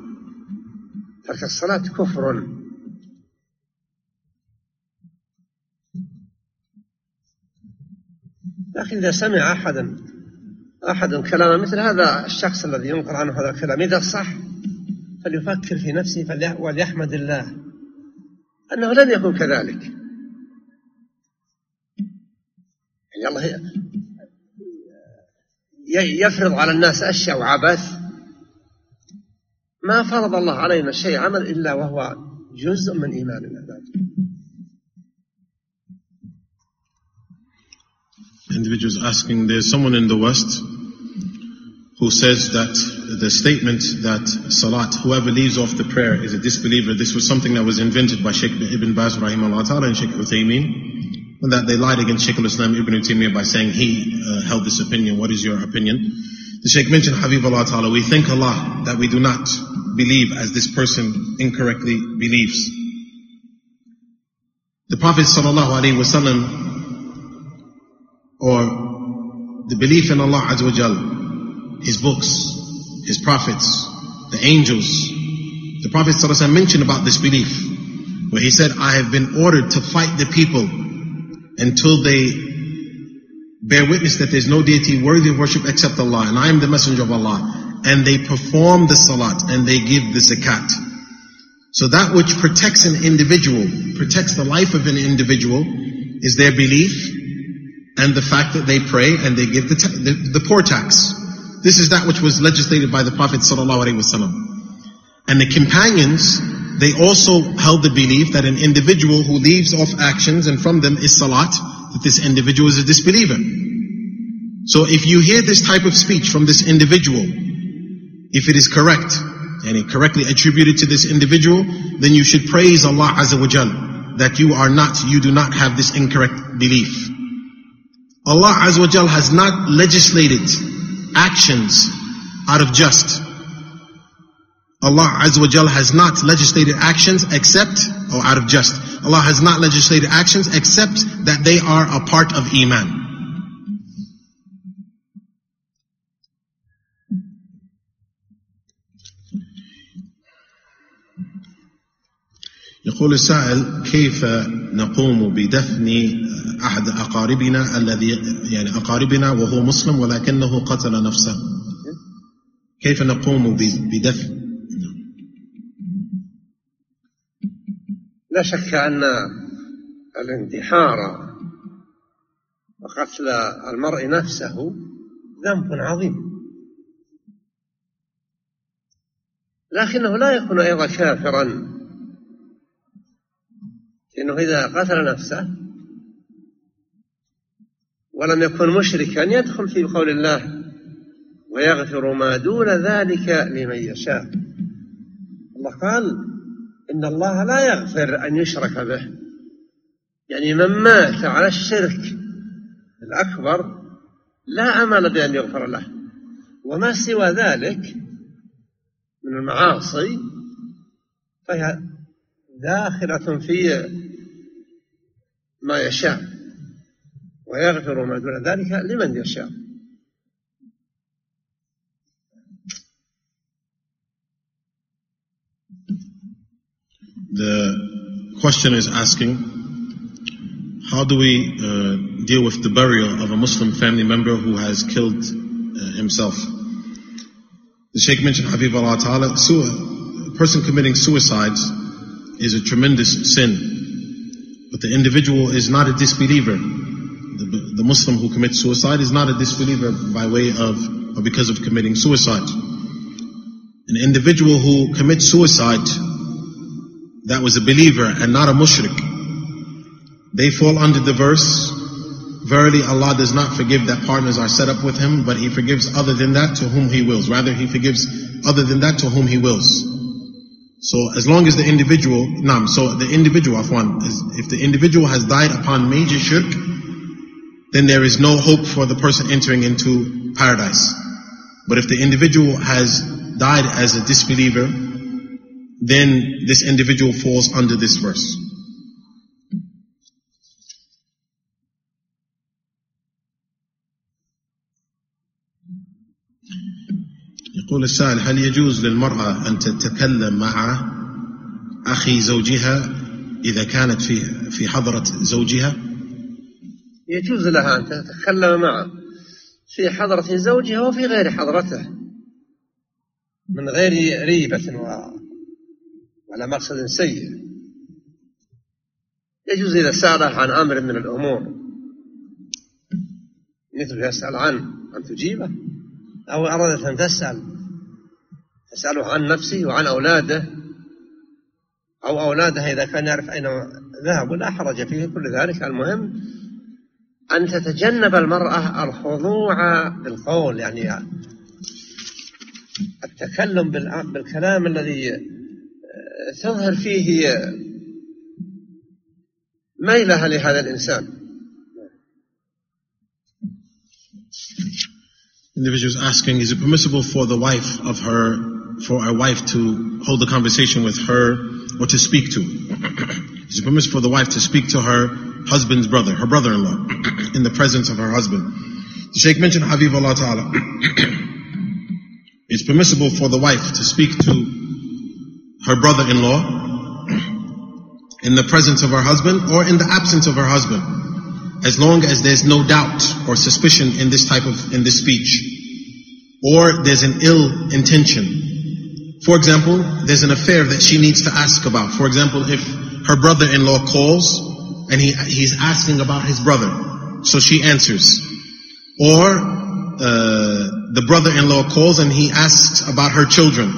ترك الصلاة كفر. لكن إذا سمع أحد أحد كلام مثل هذا الشخص الذي ينقل عنه هذا الكلام إذا صح فليفكر في نفسه وليحمد الله أنه لن يكون كذلك. يعني الله يفرض على الناس أشياء وعبث. ما فرض الله علينا شيء عمل إلا وهو جزء من إيماننا. Individuals asking, there's someone in the West who says that the statement that salat, whoever leaves off the prayer is a disbeliever, this was something that was invented by Sheikh Ibn Baz rahimahullah ta'ala and Sheikh Uthaymeen, and that they lied against Sheikh al-Islam Ibn Taymiyyah by saying he uh, held this opinion. What is your opinion? The Sheikh mentioned Habib Allah ta'ala, we thank Allah that we do not believe as this person incorrectly believes. The Prophet sallallahu alaihi wasallam, or the belief in Allah Azza wa his books, his prophets, the angels. The Prophet ﷺ mentioned about this belief, where he said, I have been ordered to fight the people until they bear witness that there's no deity worthy of worship except Allah, and I am the messenger of Allah. And they perform the salat, and they give the zakat. So that which protects an individual, protects the life of an individual, is their belief, and the fact that they pray and they give the, the, the poor tax. This is that which was legislated by the Prophet wasallam. And the companions, they also held the belief that an individual who leaves off actions and from them is salat, that this individual is a disbeliever. So if you hear this type of speech from this individual, if it is correct, and it correctly attributed to this individual, then you should praise Allah Azza wa that you are not, you do not have this incorrect belief. Allah Azza wa Jal has not legislated actions out of just. Allah Azza wa Jal has not legislated actions except, or out of just. Allah has not legislated actions except that they are a part of Iman. يقول السائل كيف نقوم بدفن أحد أقاربنا الذي يعني أقاربنا وهو مسلم ولكنه قتل نفسه. كيف نقوم بدفن لا شك أن الانتحار وقتل المرء نفسه ذنب عظيم. لكنه لا يكون أيضا كافرا لأنه إذا قتل نفسه ولم يكن مشركا يدخل في قول الله ويغفر ما دون ذلك لمن يشاء. الله قال إن الله لا يغفر أن يشرك به. يعني من مات على الشرك الأكبر لا أمل بأن يغفر له. وما سوى ذلك من المعاصي فهي داخلة في ما يشاء. ويغفر ما دون ذلك لمن يشاء The question is asking, how do we uh, deal with the burial of a Muslim family member who has killed uh, himself? The Sheikh mentioned Habib Allah Ta'ala, a person committing suicide is a tremendous sin. But the individual is not a disbeliever. Muslim who commits suicide is not a disbeliever by way of or because of committing suicide. An individual who commits suicide that was a believer and not a mushrik, they fall under the verse, Verily Allah does not forgive that partners are set up with him, but He forgives other than that to whom He wills. Rather, He forgives other than that to whom He wills. So as long as the individual, naam, so the individual, afwan, if the individual has died upon major shirk, then there is no hope for the person entering into paradise. But if the individual has died as a disbeliever, then this individual falls under this verse. يقول السائل هل يجوز للمرأة أن تتكلم مع أخي زوجها إذا كانت في في حضرة زوجها؟ يجوز لها أن تتكلم معه في حضرة زوجها وفي غير حضرته من غير ريبة ولا مقصد سيء. يجوز إذا سأله عن أمر من الأمور. مثل يسأل عنه أن تجيبه. أو أرادت أن تسأل. تسأله عن نفسه وعن أولاده. أو أولادها إذا كان يعرف أين ذهبوا لا حرج فيه. كل ذلك المهم أن تتجنب المرأة الخضوع بالقول يعني التكلم بالكلام الذي تظهر فيه ميلها لهذا الإنسان individual is asking, is it permissible for the wife of her, for a wife to hold a conversation with her or to speak to? is it permissible for the wife to speak to her husband's brother, her brother-in-law, in the presence of her husband? The Sheikh mentioned Habib Allah Ta'ala. it's permissible for the wife to speak to her brother-in-law in the presence of her husband or in the absence of her husband as long as there's no doubt or suspicion in this type of, in this speech, or there's an ill intention. For example, there's an affair that she needs to ask about. For example, if her brother-in-law calls and he, he's asking about his brother, so she answers. Or, uh, the brother-in-law calls and he asks about her children,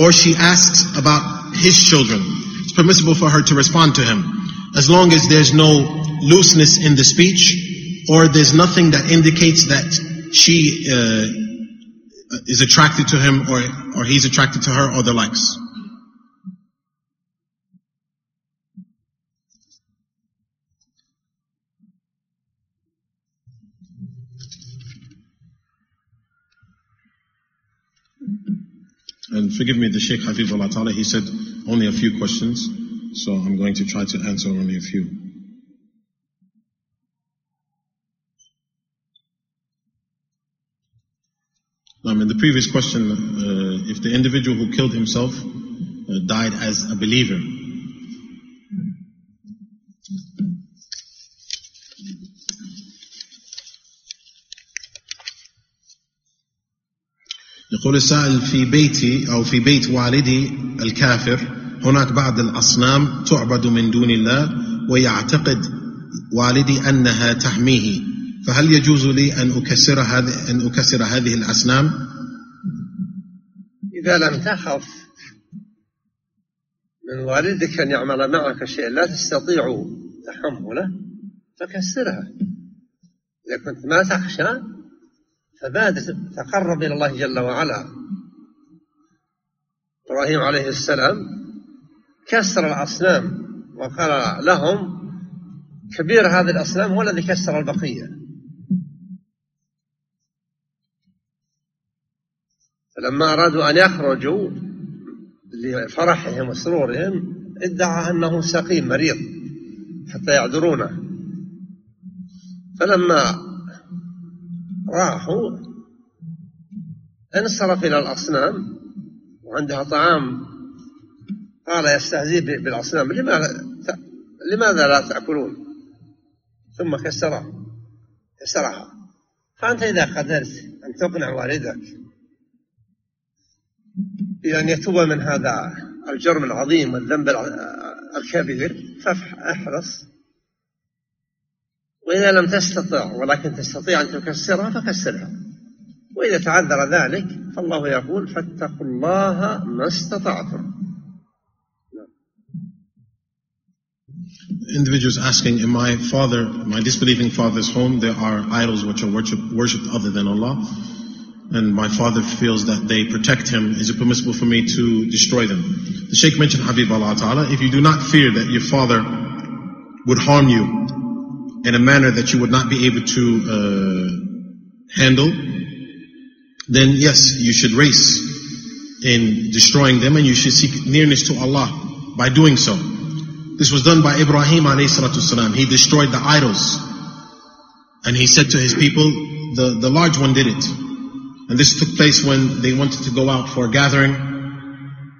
or she asks about his children. It's permissible for her to respond to him, as long as there's no looseness in the speech, or there's nothing that indicates that she uh, is attracted to him, or or he's attracted to her, or the likes. And forgive me, the Sheikh Hafizullah Ta'ala, he said only a few questions, so I'm going to try to answer only a few. Um, in the previous question, uh, if the individual who killed himself uh, died as a believer, يقول السائل في بيتي أو في بيت والدي الكافر هناك بعض الأصنام تعبد من دون الله ويعتقد والدي أنها تحميه. فهل يجوز لي أن أكسر هذه أن أكسر هذه الأصنام؟ إذا لم تخف. من والدك أن يعمل معك شيء لا تستطيع تحمله فكسرها. إذا كنت ما تخشى فبادر تقرب إلى الله جل وعلا. إبراهيم عليه السلام كسر الأصنام وقال لهم كبير هذه الأصنام هو الذي كسر البقية. فلما أرادوا أن يخرجوا لفرحهم وسرورهم ادعى أنه سقيم مريض حتى يعذرونه. فلما راحوا انصرف إلى الأصنام وعندها طعام قال يستهزئ بالأصنام لماذا لماذا لا تأكلون؟ ثم كسرها كسرها. فأنت إذا قدرت أن تقنع والدك بأن يتوب من هذا الجرم العظيم والذنب الكبير فاحرص وإذا لم تستطع ولكن تستطيع أن تكسرها فكسرها وإذا تعذر ذلك فالله يقول فاتقوا الله ما استطعتم Individuals asking, in my father, my disbelieving father's home, there are idols which are worshipped, other than Allah. and my father feels that they protect him, is it permissible for me to destroy them? The Sheikh mentioned Habib Allah Ta'ala, if you do not fear that your father would harm you in a manner that you would not be able to uh, handle, then yes, you should race in destroying them and you should seek nearness to Allah by doing so. This was done by Ibrahim salam. He destroyed the idols. And he said to his people, the, the large one did it. And this took place when they wanted to go out for a gathering.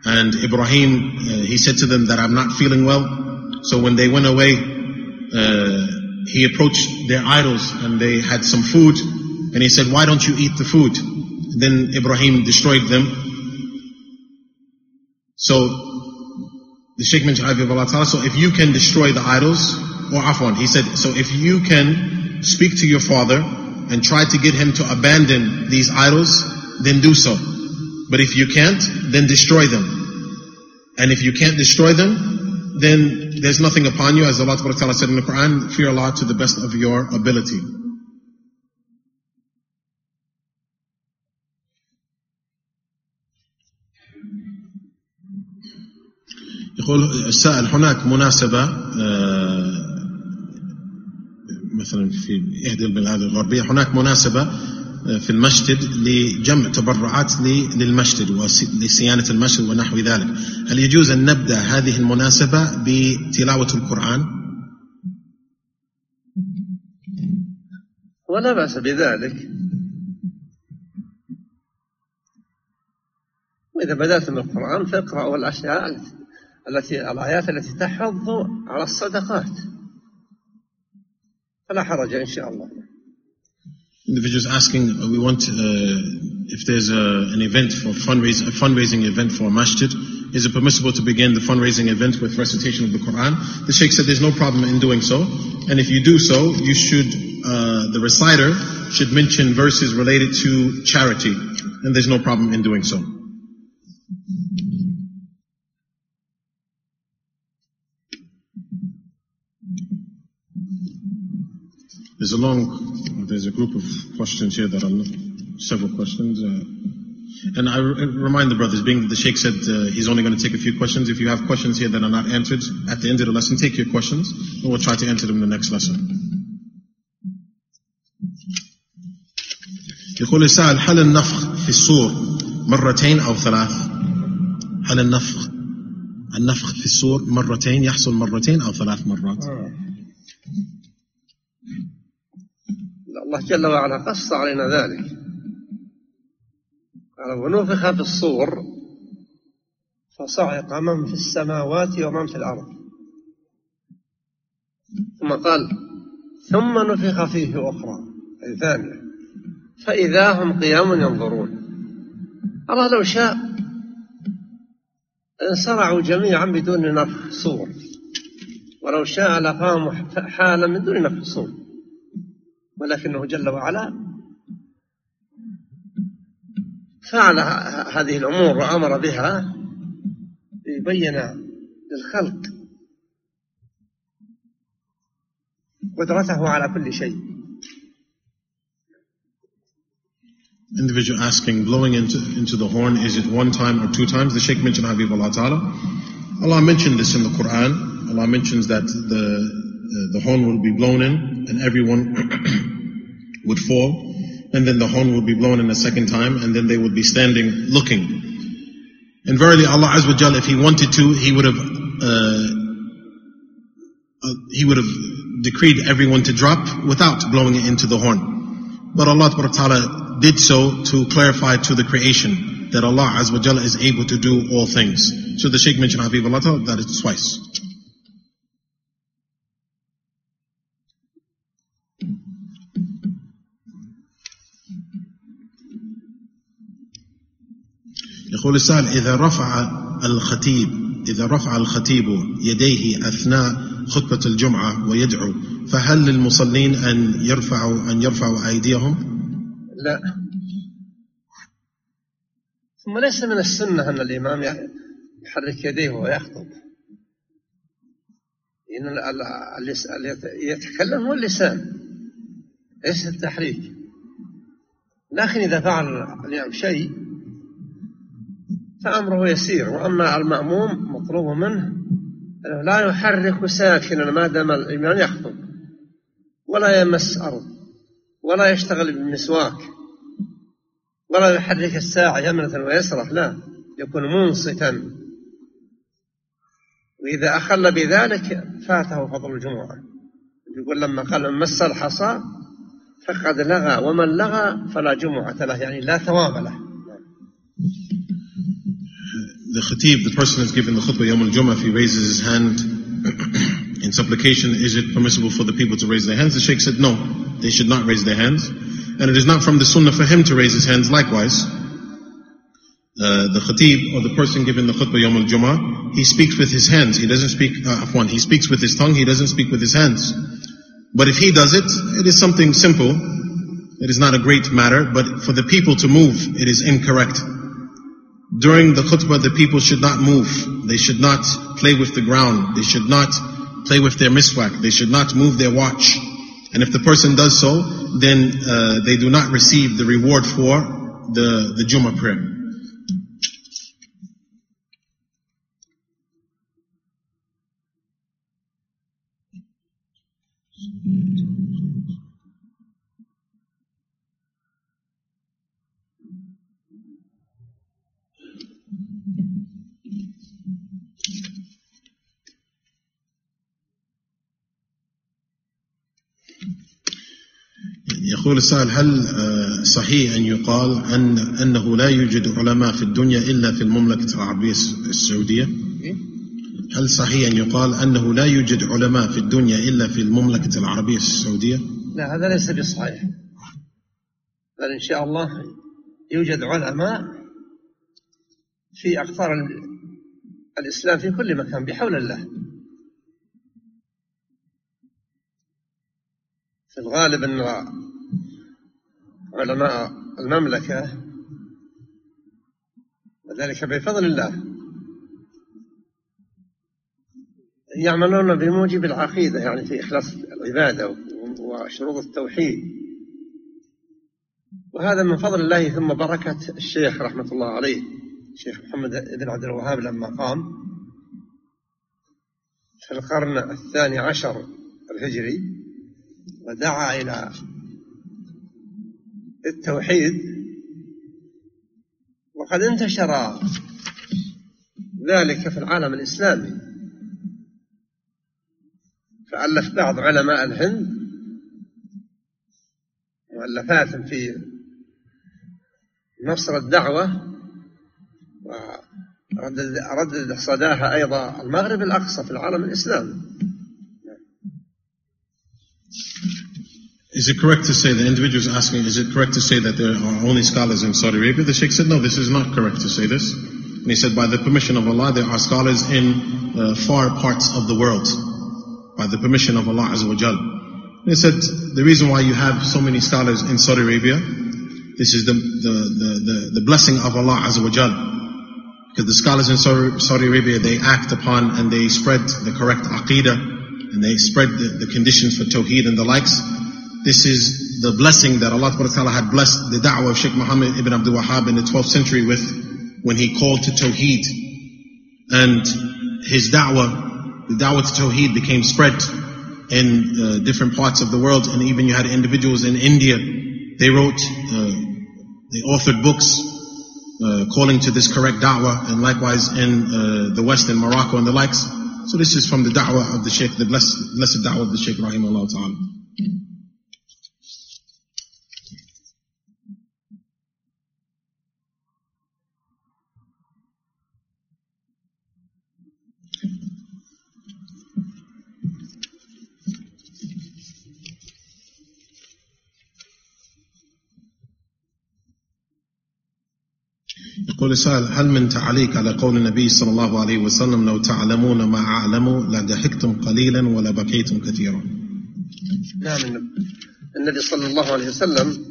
And Ibrahim, uh, he said to them that I'm not feeling well. So when they went away, uh, he approached their idols and they had some food. And he said, why don't you eat the food? Then Ibrahim destroyed them. So the Sheikh mentioned so if you can destroy the idols, or afwan, he said, so if you can speak to your father and try to get him to abandon these idols, then do so. But if you can't, then destroy them. And if you can't destroy them, then there's nothing upon you, as Allah Ta'ala said in the Quran, fear Allah to the best of your ability. يقول السائل هناك مناسبة آه، مثلا في إحدى البلاد الغربية هناك مناسبة آه، في المسجد لجمع تبرعات للمسجد ولصيانة المسجد ونحو ذلك. هل يجوز أن نبدأ هذه المناسبة بتلاوة القرآن؟ ولا بأس بذلك. وإذا بدأت من القرآن فاقرأوا الأشياء التي الآيات التي تحض على الصدقات. فلا حرج إن شاء الله. Individuals asking, uh, we want, uh, if there's a, an event for fundraising, a fundraising event for a masjid, is it permissible to begin the fundraising event with recitation of the Quran? The Sheikh said there's no problem in doing so. And if you do so, you should, uh, the reciter should mention verses related to charity. And there's no problem in doing so. There's a long, there's a group of questions here that are several questions. Uh, and I remind the brothers, being that the Sheikh said uh, he's only going to take a few questions, if you have questions here that are not answered at the end of the lesson, take your questions and we'll try to answer them in the next lesson. يقول السائل هل النفخ في الصور مرتين أو ثلاث هل النفخ النفخ في الصور مرتين يحصل مرتين أو ثلاث مرات الله جل وعلا قص علينا ذلك. قال ونفخ في الصور فصعق من في السماوات ومن في الأرض. ثم قال ثم نفخ فيه أخرى أي ثانية فإذا هم قيام ينظرون. الله لو شاء انصرعوا جميعا بدون نفخ صور ولو شاء لقاموا حالا من دون نفخ صور. ولكنه جل وعلا فعل هذه الأمور وأمر بها ليبين للخلق قدرته على كل شيء Individual asking, blowing into, into the horn, is it one time or two times? The Sheikh mentioned Habib Allah Ta'ala. Allah mentioned this in the Quran. Allah mentions that the, the horn will be blown in and everyone would fall, and then the horn would be blown in a second time, and then they would be standing looking. And verily, Allah Azza wa Jalla, if He wanted to, He would have, uh, uh, He would have decreed everyone to drop without blowing it into the horn. But Allah Ta'ala did so to clarify to the creation that Allah Azza wa Jalla is able to do all things. So the Shaykh mentioned Habib Allah that it's twice. يقول السائل إذا رفع الخطيب إذا رفع الخطيب يديه أثناء خطبة الجمعة ويدعو فهل للمصلين أن يرفعوا أن يرفعوا أيديهم؟ لا. ثم ليس من السنة أن الإمام يحرك يديه ويخطب. إن يتكلم هو اللسان ليس التحريك. لكن إذا فعل الإمام شيء فأمره يسير وأما المأموم مطلوب منه أنه لا يحرك ساكنا ما دام الإمام يخطب ولا يمس أرض ولا يشتغل بالمسواك ولا يحرك الساعة يمنة ويسرة لا يكون منصتا. وإذا أخل بذلك فاته فضل الجمعة. يقول لما قال من مس الحصى فقد لغى ومن لغى فلا جمعة له يعني لا ثواب له. The khatib, the person that's giving the khutbah Yom al-Jum'ah, if he raises his hand in supplication, is it permissible for the people to raise their hands? The Sheikh said no, they should not raise their hands. And it is not from the sunnah for him to raise his hands likewise. Uh, the khatib or the person giving the khutbah Yom al-Jum'ah, he speaks with his hands. He doesn't speak, uh, one, he speaks with his tongue, he doesn't speak with his hands. But if he does it, it is something simple. It is not a great matter, but for the people to move, it is incorrect. During the khutbah, the people should not move. They should not play with the ground. They should not play with their miswak. They should not move their watch. And if the person does so, then uh, they do not receive the reward for the, the Jummah prayer. يقول السائل هل آه، صحيح أن يقال أن أنه لا يوجد علماء في الدنيا إلا في المملكة العربية السعودية؟ هل صحيح أن يقال أنه لا يوجد علماء في الدنيا إلا في المملكة العربية السعودية؟ لا هذا ليس بصحيح. بل إن شاء الله يوجد علماء في أقطار الإسلام في كل مكان بحول الله. في الغالب أن علماء المملكة وذلك بفضل الله يعملون بموجب العقيدة يعني في إخلاص العبادة وشروط التوحيد. وهذا من فضل الله ثم بركة الشيخ رحمة الله عليه الشيخ محمد بن عبد الوهاب لما قام في القرن الثاني عشر الهجري ودعا إلى التوحيد وقد انتشر ذلك في العالم الإسلامي. فألف بعض علماء الهند مؤلفات في نصر الدعوة وردد صداها أيضا المغرب الأقصى في العالم الإسلامي. Is it correct to say, the individual is asking, is it correct to say that there are only scholars in Saudi Arabia? The Sheikh said, no, this is not correct to say this. And he said, by the permission of Allah, there are scholars in uh, far parts of the world. By the permission of Allah Azza wa Jal. And he said, the reason why you have so many scholars in Saudi Arabia, this is the, the, the, the, the blessing of Allah Azza wa Jal. Because the scholars in Saudi Arabia, they act upon and they spread the correct aqidah, and they spread the, the conditions for tawheed and the likes. This is the blessing that Allah Ta'ala had blessed the da'wah of Sheikh Muhammad ibn Abdul Wahhab in the 12th century with when he called to Tawheed. And his da'wah, the da'wah to Tawheed became spread in uh, different parts of the world and even you had individuals in India, they wrote, uh, they authored books uh, calling to this correct da'wah and likewise in uh, the West in Morocco and the likes. So this is from the da'wah of the Sheikh, the blessed, blessed da'wah of the Sheikh Rahimahullah Ta'ala. يقول السائل هل من تعليق على قول النبي صلى الله عليه وسلم لو تعلمون ما أعلم لضحكتم قليلا ولبكيتم كثيرا؟ نعم. النبي صلى الله عليه وسلم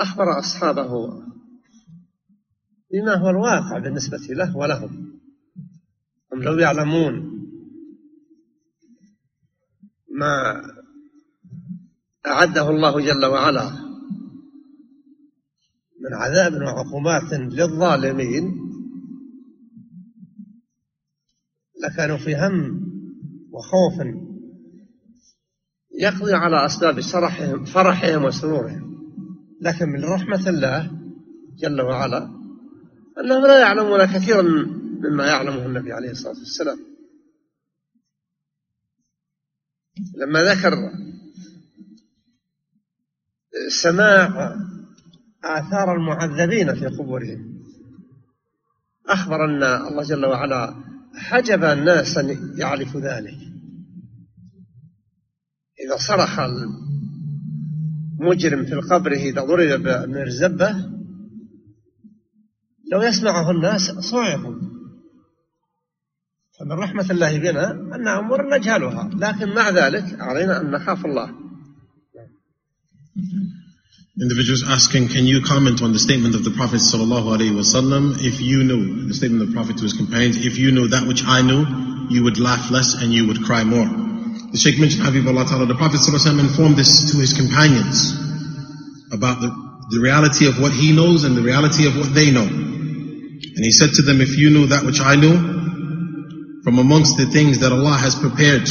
أخبر أصحابه بما هو الواقع بالنسبة له ولهم هم لو يعلمون ما أعده الله جل وعلا من عذاب وعقوبات للظالمين لكانوا في هم وخوف يقضي على أسباب فرحهم فرحهم وسرورهم. لكن من رحمة الله جل وعلا أنهم لا يعلمون كثيرا مما يعلمه النبي عليه الصلاة والسلام. لما ذكر سماع آثار المعذبين في قبورهم. أخبر أن الله جل وعلا حجب الناس أن يعرفوا ذلك. إذا صرخ المجرم في القبر إذا ضرب بمرزبة لو يسمعه الناس صعقوا. فمن رحمة الله بنا أن أمور نجهلها. لكن مع ذلك علينا أن نخاف الله. Individuals asking, can you comment on the statement of the Prophet wasallam? If you knew the statement of the Prophet to his companions, if you knew that which I knew, you would laugh less and you would cry more. The Sheikh mentioned Habibullah Ta'ala, the Prophet informed this to his companions about the, the reality of what he knows and the reality of what they know. And he said to them, if you knew that which I knew, from amongst the things that Allah has prepared,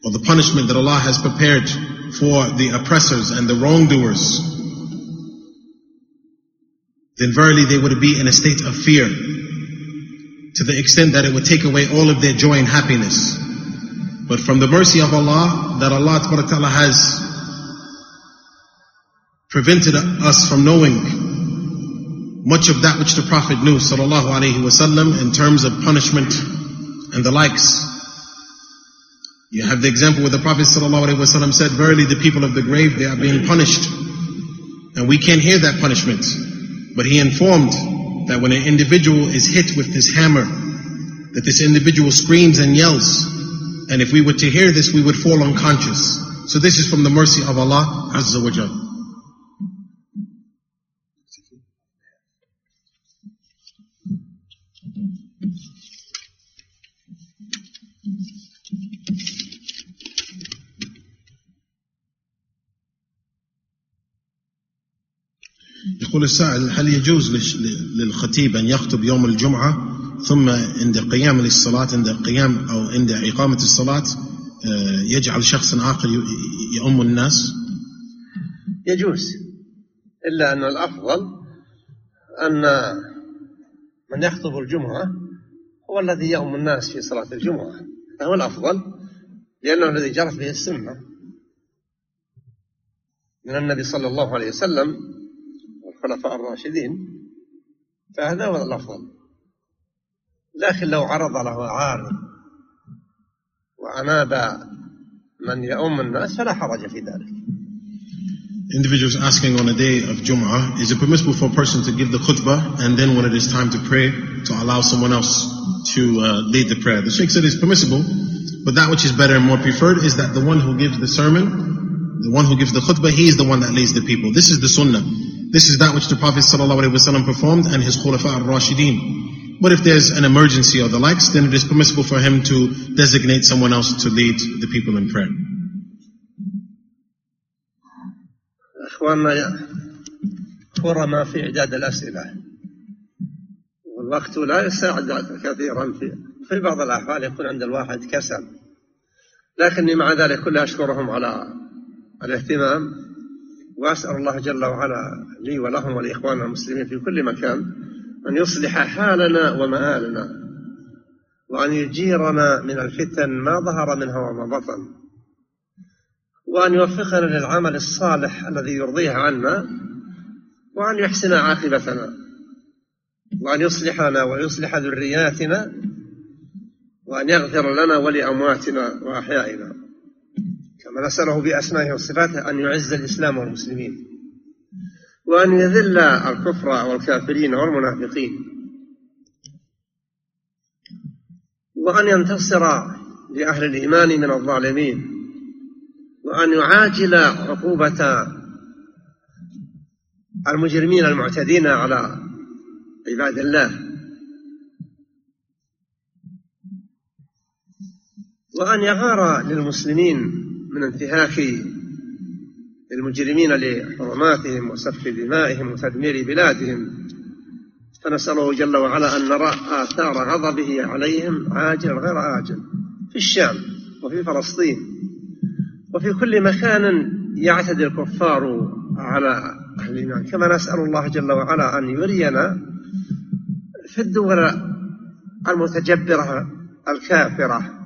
or the punishment that Allah has prepared for the oppressors and the wrongdoers, then verily they would be in a state of fear to the extent that it would take away all of their joy and happiness. But from the mercy of Allah, that Allah Ta'ala has prevented us from knowing much of that which the Prophet knew sallallahu alaihi wasallam in terms of punishment and the likes. You have the example where the Prophet ﷺ said, Verily the people of the grave, they are being punished. And we can't hear that punishment. But he informed that when an individual is hit with this hammer, that this individual screams and yells. And if we were to hear this, we would fall unconscious. So this is from the mercy of Allah Azza wa Jalla. يقول السائل هل يجوز للخطيب أن يخطب يوم الجمعة ثم عند قيام للصلاة عند قيام أو عند إقامة الصلاة آه، يجعل شخص آخر يؤم الناس؟ يجوز إلا أن الأفضل أن من يخطب الجمعة هو الذي يؤم الناس في صلاة الجمعة. هو الأفضل لأنه الذي جرت به السنة. من النبي صلى الله عليه وسلم الخلفاء الراشدين فهذا هو الأفضل لكن لو عرض له عارض وأناب من يؤم الناس فلا حرج في ذلك Individuals asking on a day of Jum'ah, is it permissible for a person to give the khutbah and then when it is time to pray, to allow someone else to uh, lead the prayer? The Sheikh said it's permissible, but that which is better and more preferred is that the one who gives the sermon, the one who gives the khutbah, he is the one that leads the people. This is the sunnah. This is that which the Prophet ﷺ performed and his Khulafa al-Rashideen. But if there's an emergency or the likes, then it is permissible for him to designate someone else to lead the people in prayer. أخواننا كرما في إعداد الأسئلة والوقت لا يساعد كثيرا في في بعض الأحوال يكون عند الواحد كسل لكني مع ذلك كله أشكرهم على الاهتمام وأسأل الله جل وعلا لي ولهم ولإخواننا المسلمين في كل مكان أن يصلح حالنا ومآلنا وأن يجيرنا من الفتن ما ظهر منها وما بطن وأن يوفقنا للعمل الصالح الذي يرضيه عنا وأن يحسن عاقبتنا وأن يصلح لنا ويصلح ذرياتنا وأن يغفر لنا ولأمواتنا وأحيائنا. كما نسأله بأسمائه وصفاته أن يعز الإسلام والمسلمين وأن يذل الكفر والكافرين والمنافقين وأن ينتصر لأهل الإيمان من الظالمين وأن يعاجل عقوبة المجرمين المعتدين على عباد الله وأن يغار للمسلمين من انتهاك للمجرمين لحرماتهم وسفك دمائهم وتدمير بلادهم. فنسأله جل وعلا أن نرى آثار غضبه عليهم عاجلا غير آجل في الشام وفي فلسطين وفي كل مكان يعتدي الكفار على أهل الإيمان. كما نسأل الله جل وعلا أن يرينا في الدول المتجبرة الكافرة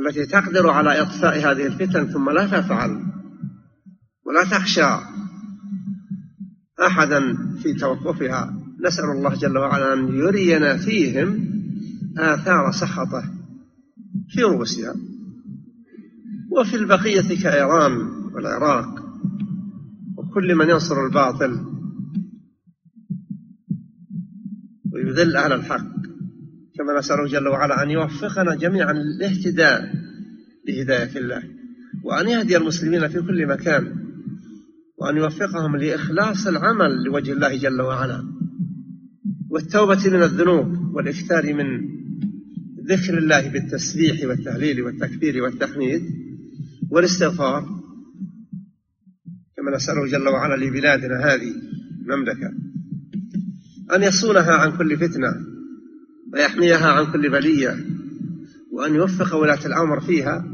التي تقدر على إطفاء هذه الفتن ثم لا تفعل ولا تخشى أحدا في توقفها. نسأل الله جل وعلا أن يرينا فيهم آثار سخطة في روسيا وفي البقية كإيران والعراق وكل من ينصر الباطل ويذل أهل الحق. كما نسأله جل وعلا أن يوفقنا جميعا للاهتداء بهداية الله وأن يهدي المسلمين في كل مكان وأن يوفقهم لإخلاص العمل لوجه الله جل وعلا. والتوبة من الذنوب والإكثار من ذكر الله بالتسبيح والتهليل والتكبير والتحميد والاستغفار. كما نسأله جل وعلا لبلادنا هذه المملكة أن يصونها عن كل فتنة. ويحميها عن كل بلية وأن يوفق ولاة الأمر فيها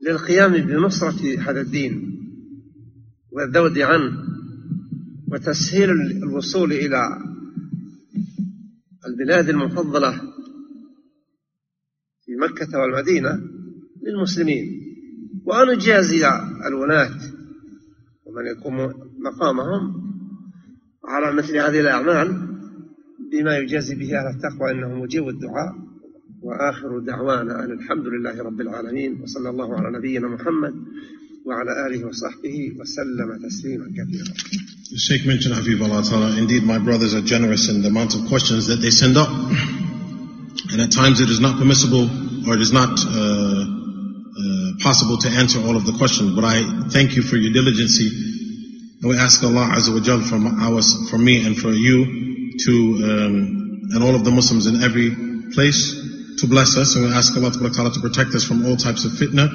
للقيام بنصرة هذا الدين والذود عنه وتسهيل الوصول إلى البلاد المفضلة في مكة والمدينة للمسلمين. وأن يجازي الولاة ومن يقوم مقامهم على مثل هذه الأعمال بما يجازي به أهل التقوى إنه مجيب الدعاء وآخر دعوانا أن الحمد لله رب العالمين وصلى الله على نبينا محمد وعلى آله وصحبه وسلم تسليما كثيرا The Sheikh mentioned, Habib Allah Ta'ala, indeed my brothers are generous in the amount of questions that they send up. And at times it is not permissible or it is not uh, uh, possible to answer all of the questions. But I thank you for your diligency. And we ask Allah Azza wa Jal for me and for you to, um, and all of the Muslims in every place to bless us. And we ask Allah Ta'ala to protect us from all types of fitna.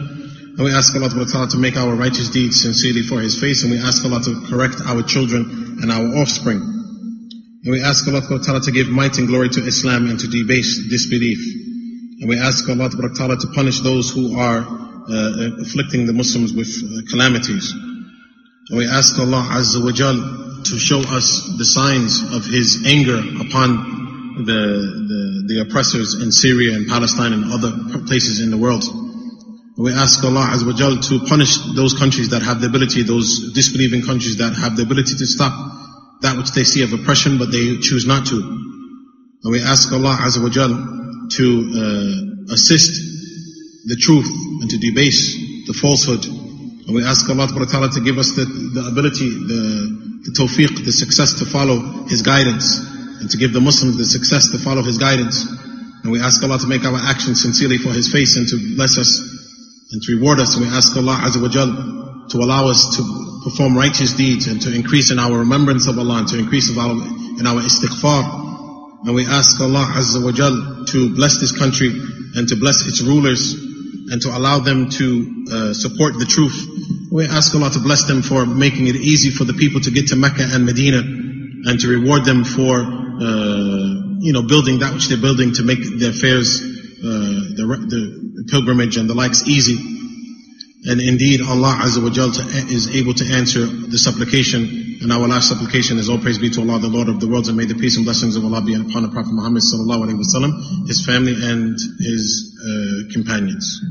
And we ask Allah Ta'ala to make our righteous deeds sincerely for His face, and we ask Allah to correct our children and our offspring. And we ask Allah Ta'ala to give might and glory to Islam and to debase disbelief. And we ask Allah Ta'ala to punish those who are uh, afflicting the Muslims with uh, calamities. And we ask Allah Azza wa Jal to show us the signs of His anger upon the, the, the oppressors in Syria and Palestine and other places in the world. We ask Allah Azza wa Jal to punish those countries that have the ability, those disbelieving countries that have the ability to stop that which they see of oppression, but they choose not to. And we ask Allah Azza wa Jal to uh, assist the truth and to debase the falsehood. And we ask Allah to give us the, the ability, the, the tawfiq, the success to follow His guidance, and to give the Muslims the success to follow His guidance. And we ask Allah to make our actions sincerely for His face and to bless us and to reward us. And we ask Allah Azza wa Jal to allow us to perform righteous deeds and to increase in our remembrance of Allah and to increase of our, in our istighfar. And we ask Allah Azza wa Jal to bless this country and to bless its rulers and to allow them to uh, support the truth. We ask Allah to bless them for making it easy for the people to get to Mecca and Medina and to reward them for, uh, you know, building that which they're building to make their affairs, uh, the, the pilgrimage and the likes easy. And indeed, Allah Azza wa Jal is able to answer the supplication. And our last supplication is all praise be to Allah, the Lord of the worlds, and may the peace and blessings of Allah be upon the Prophet Muhammad sallallahu alaihi wasallam, his family and his uh, companions.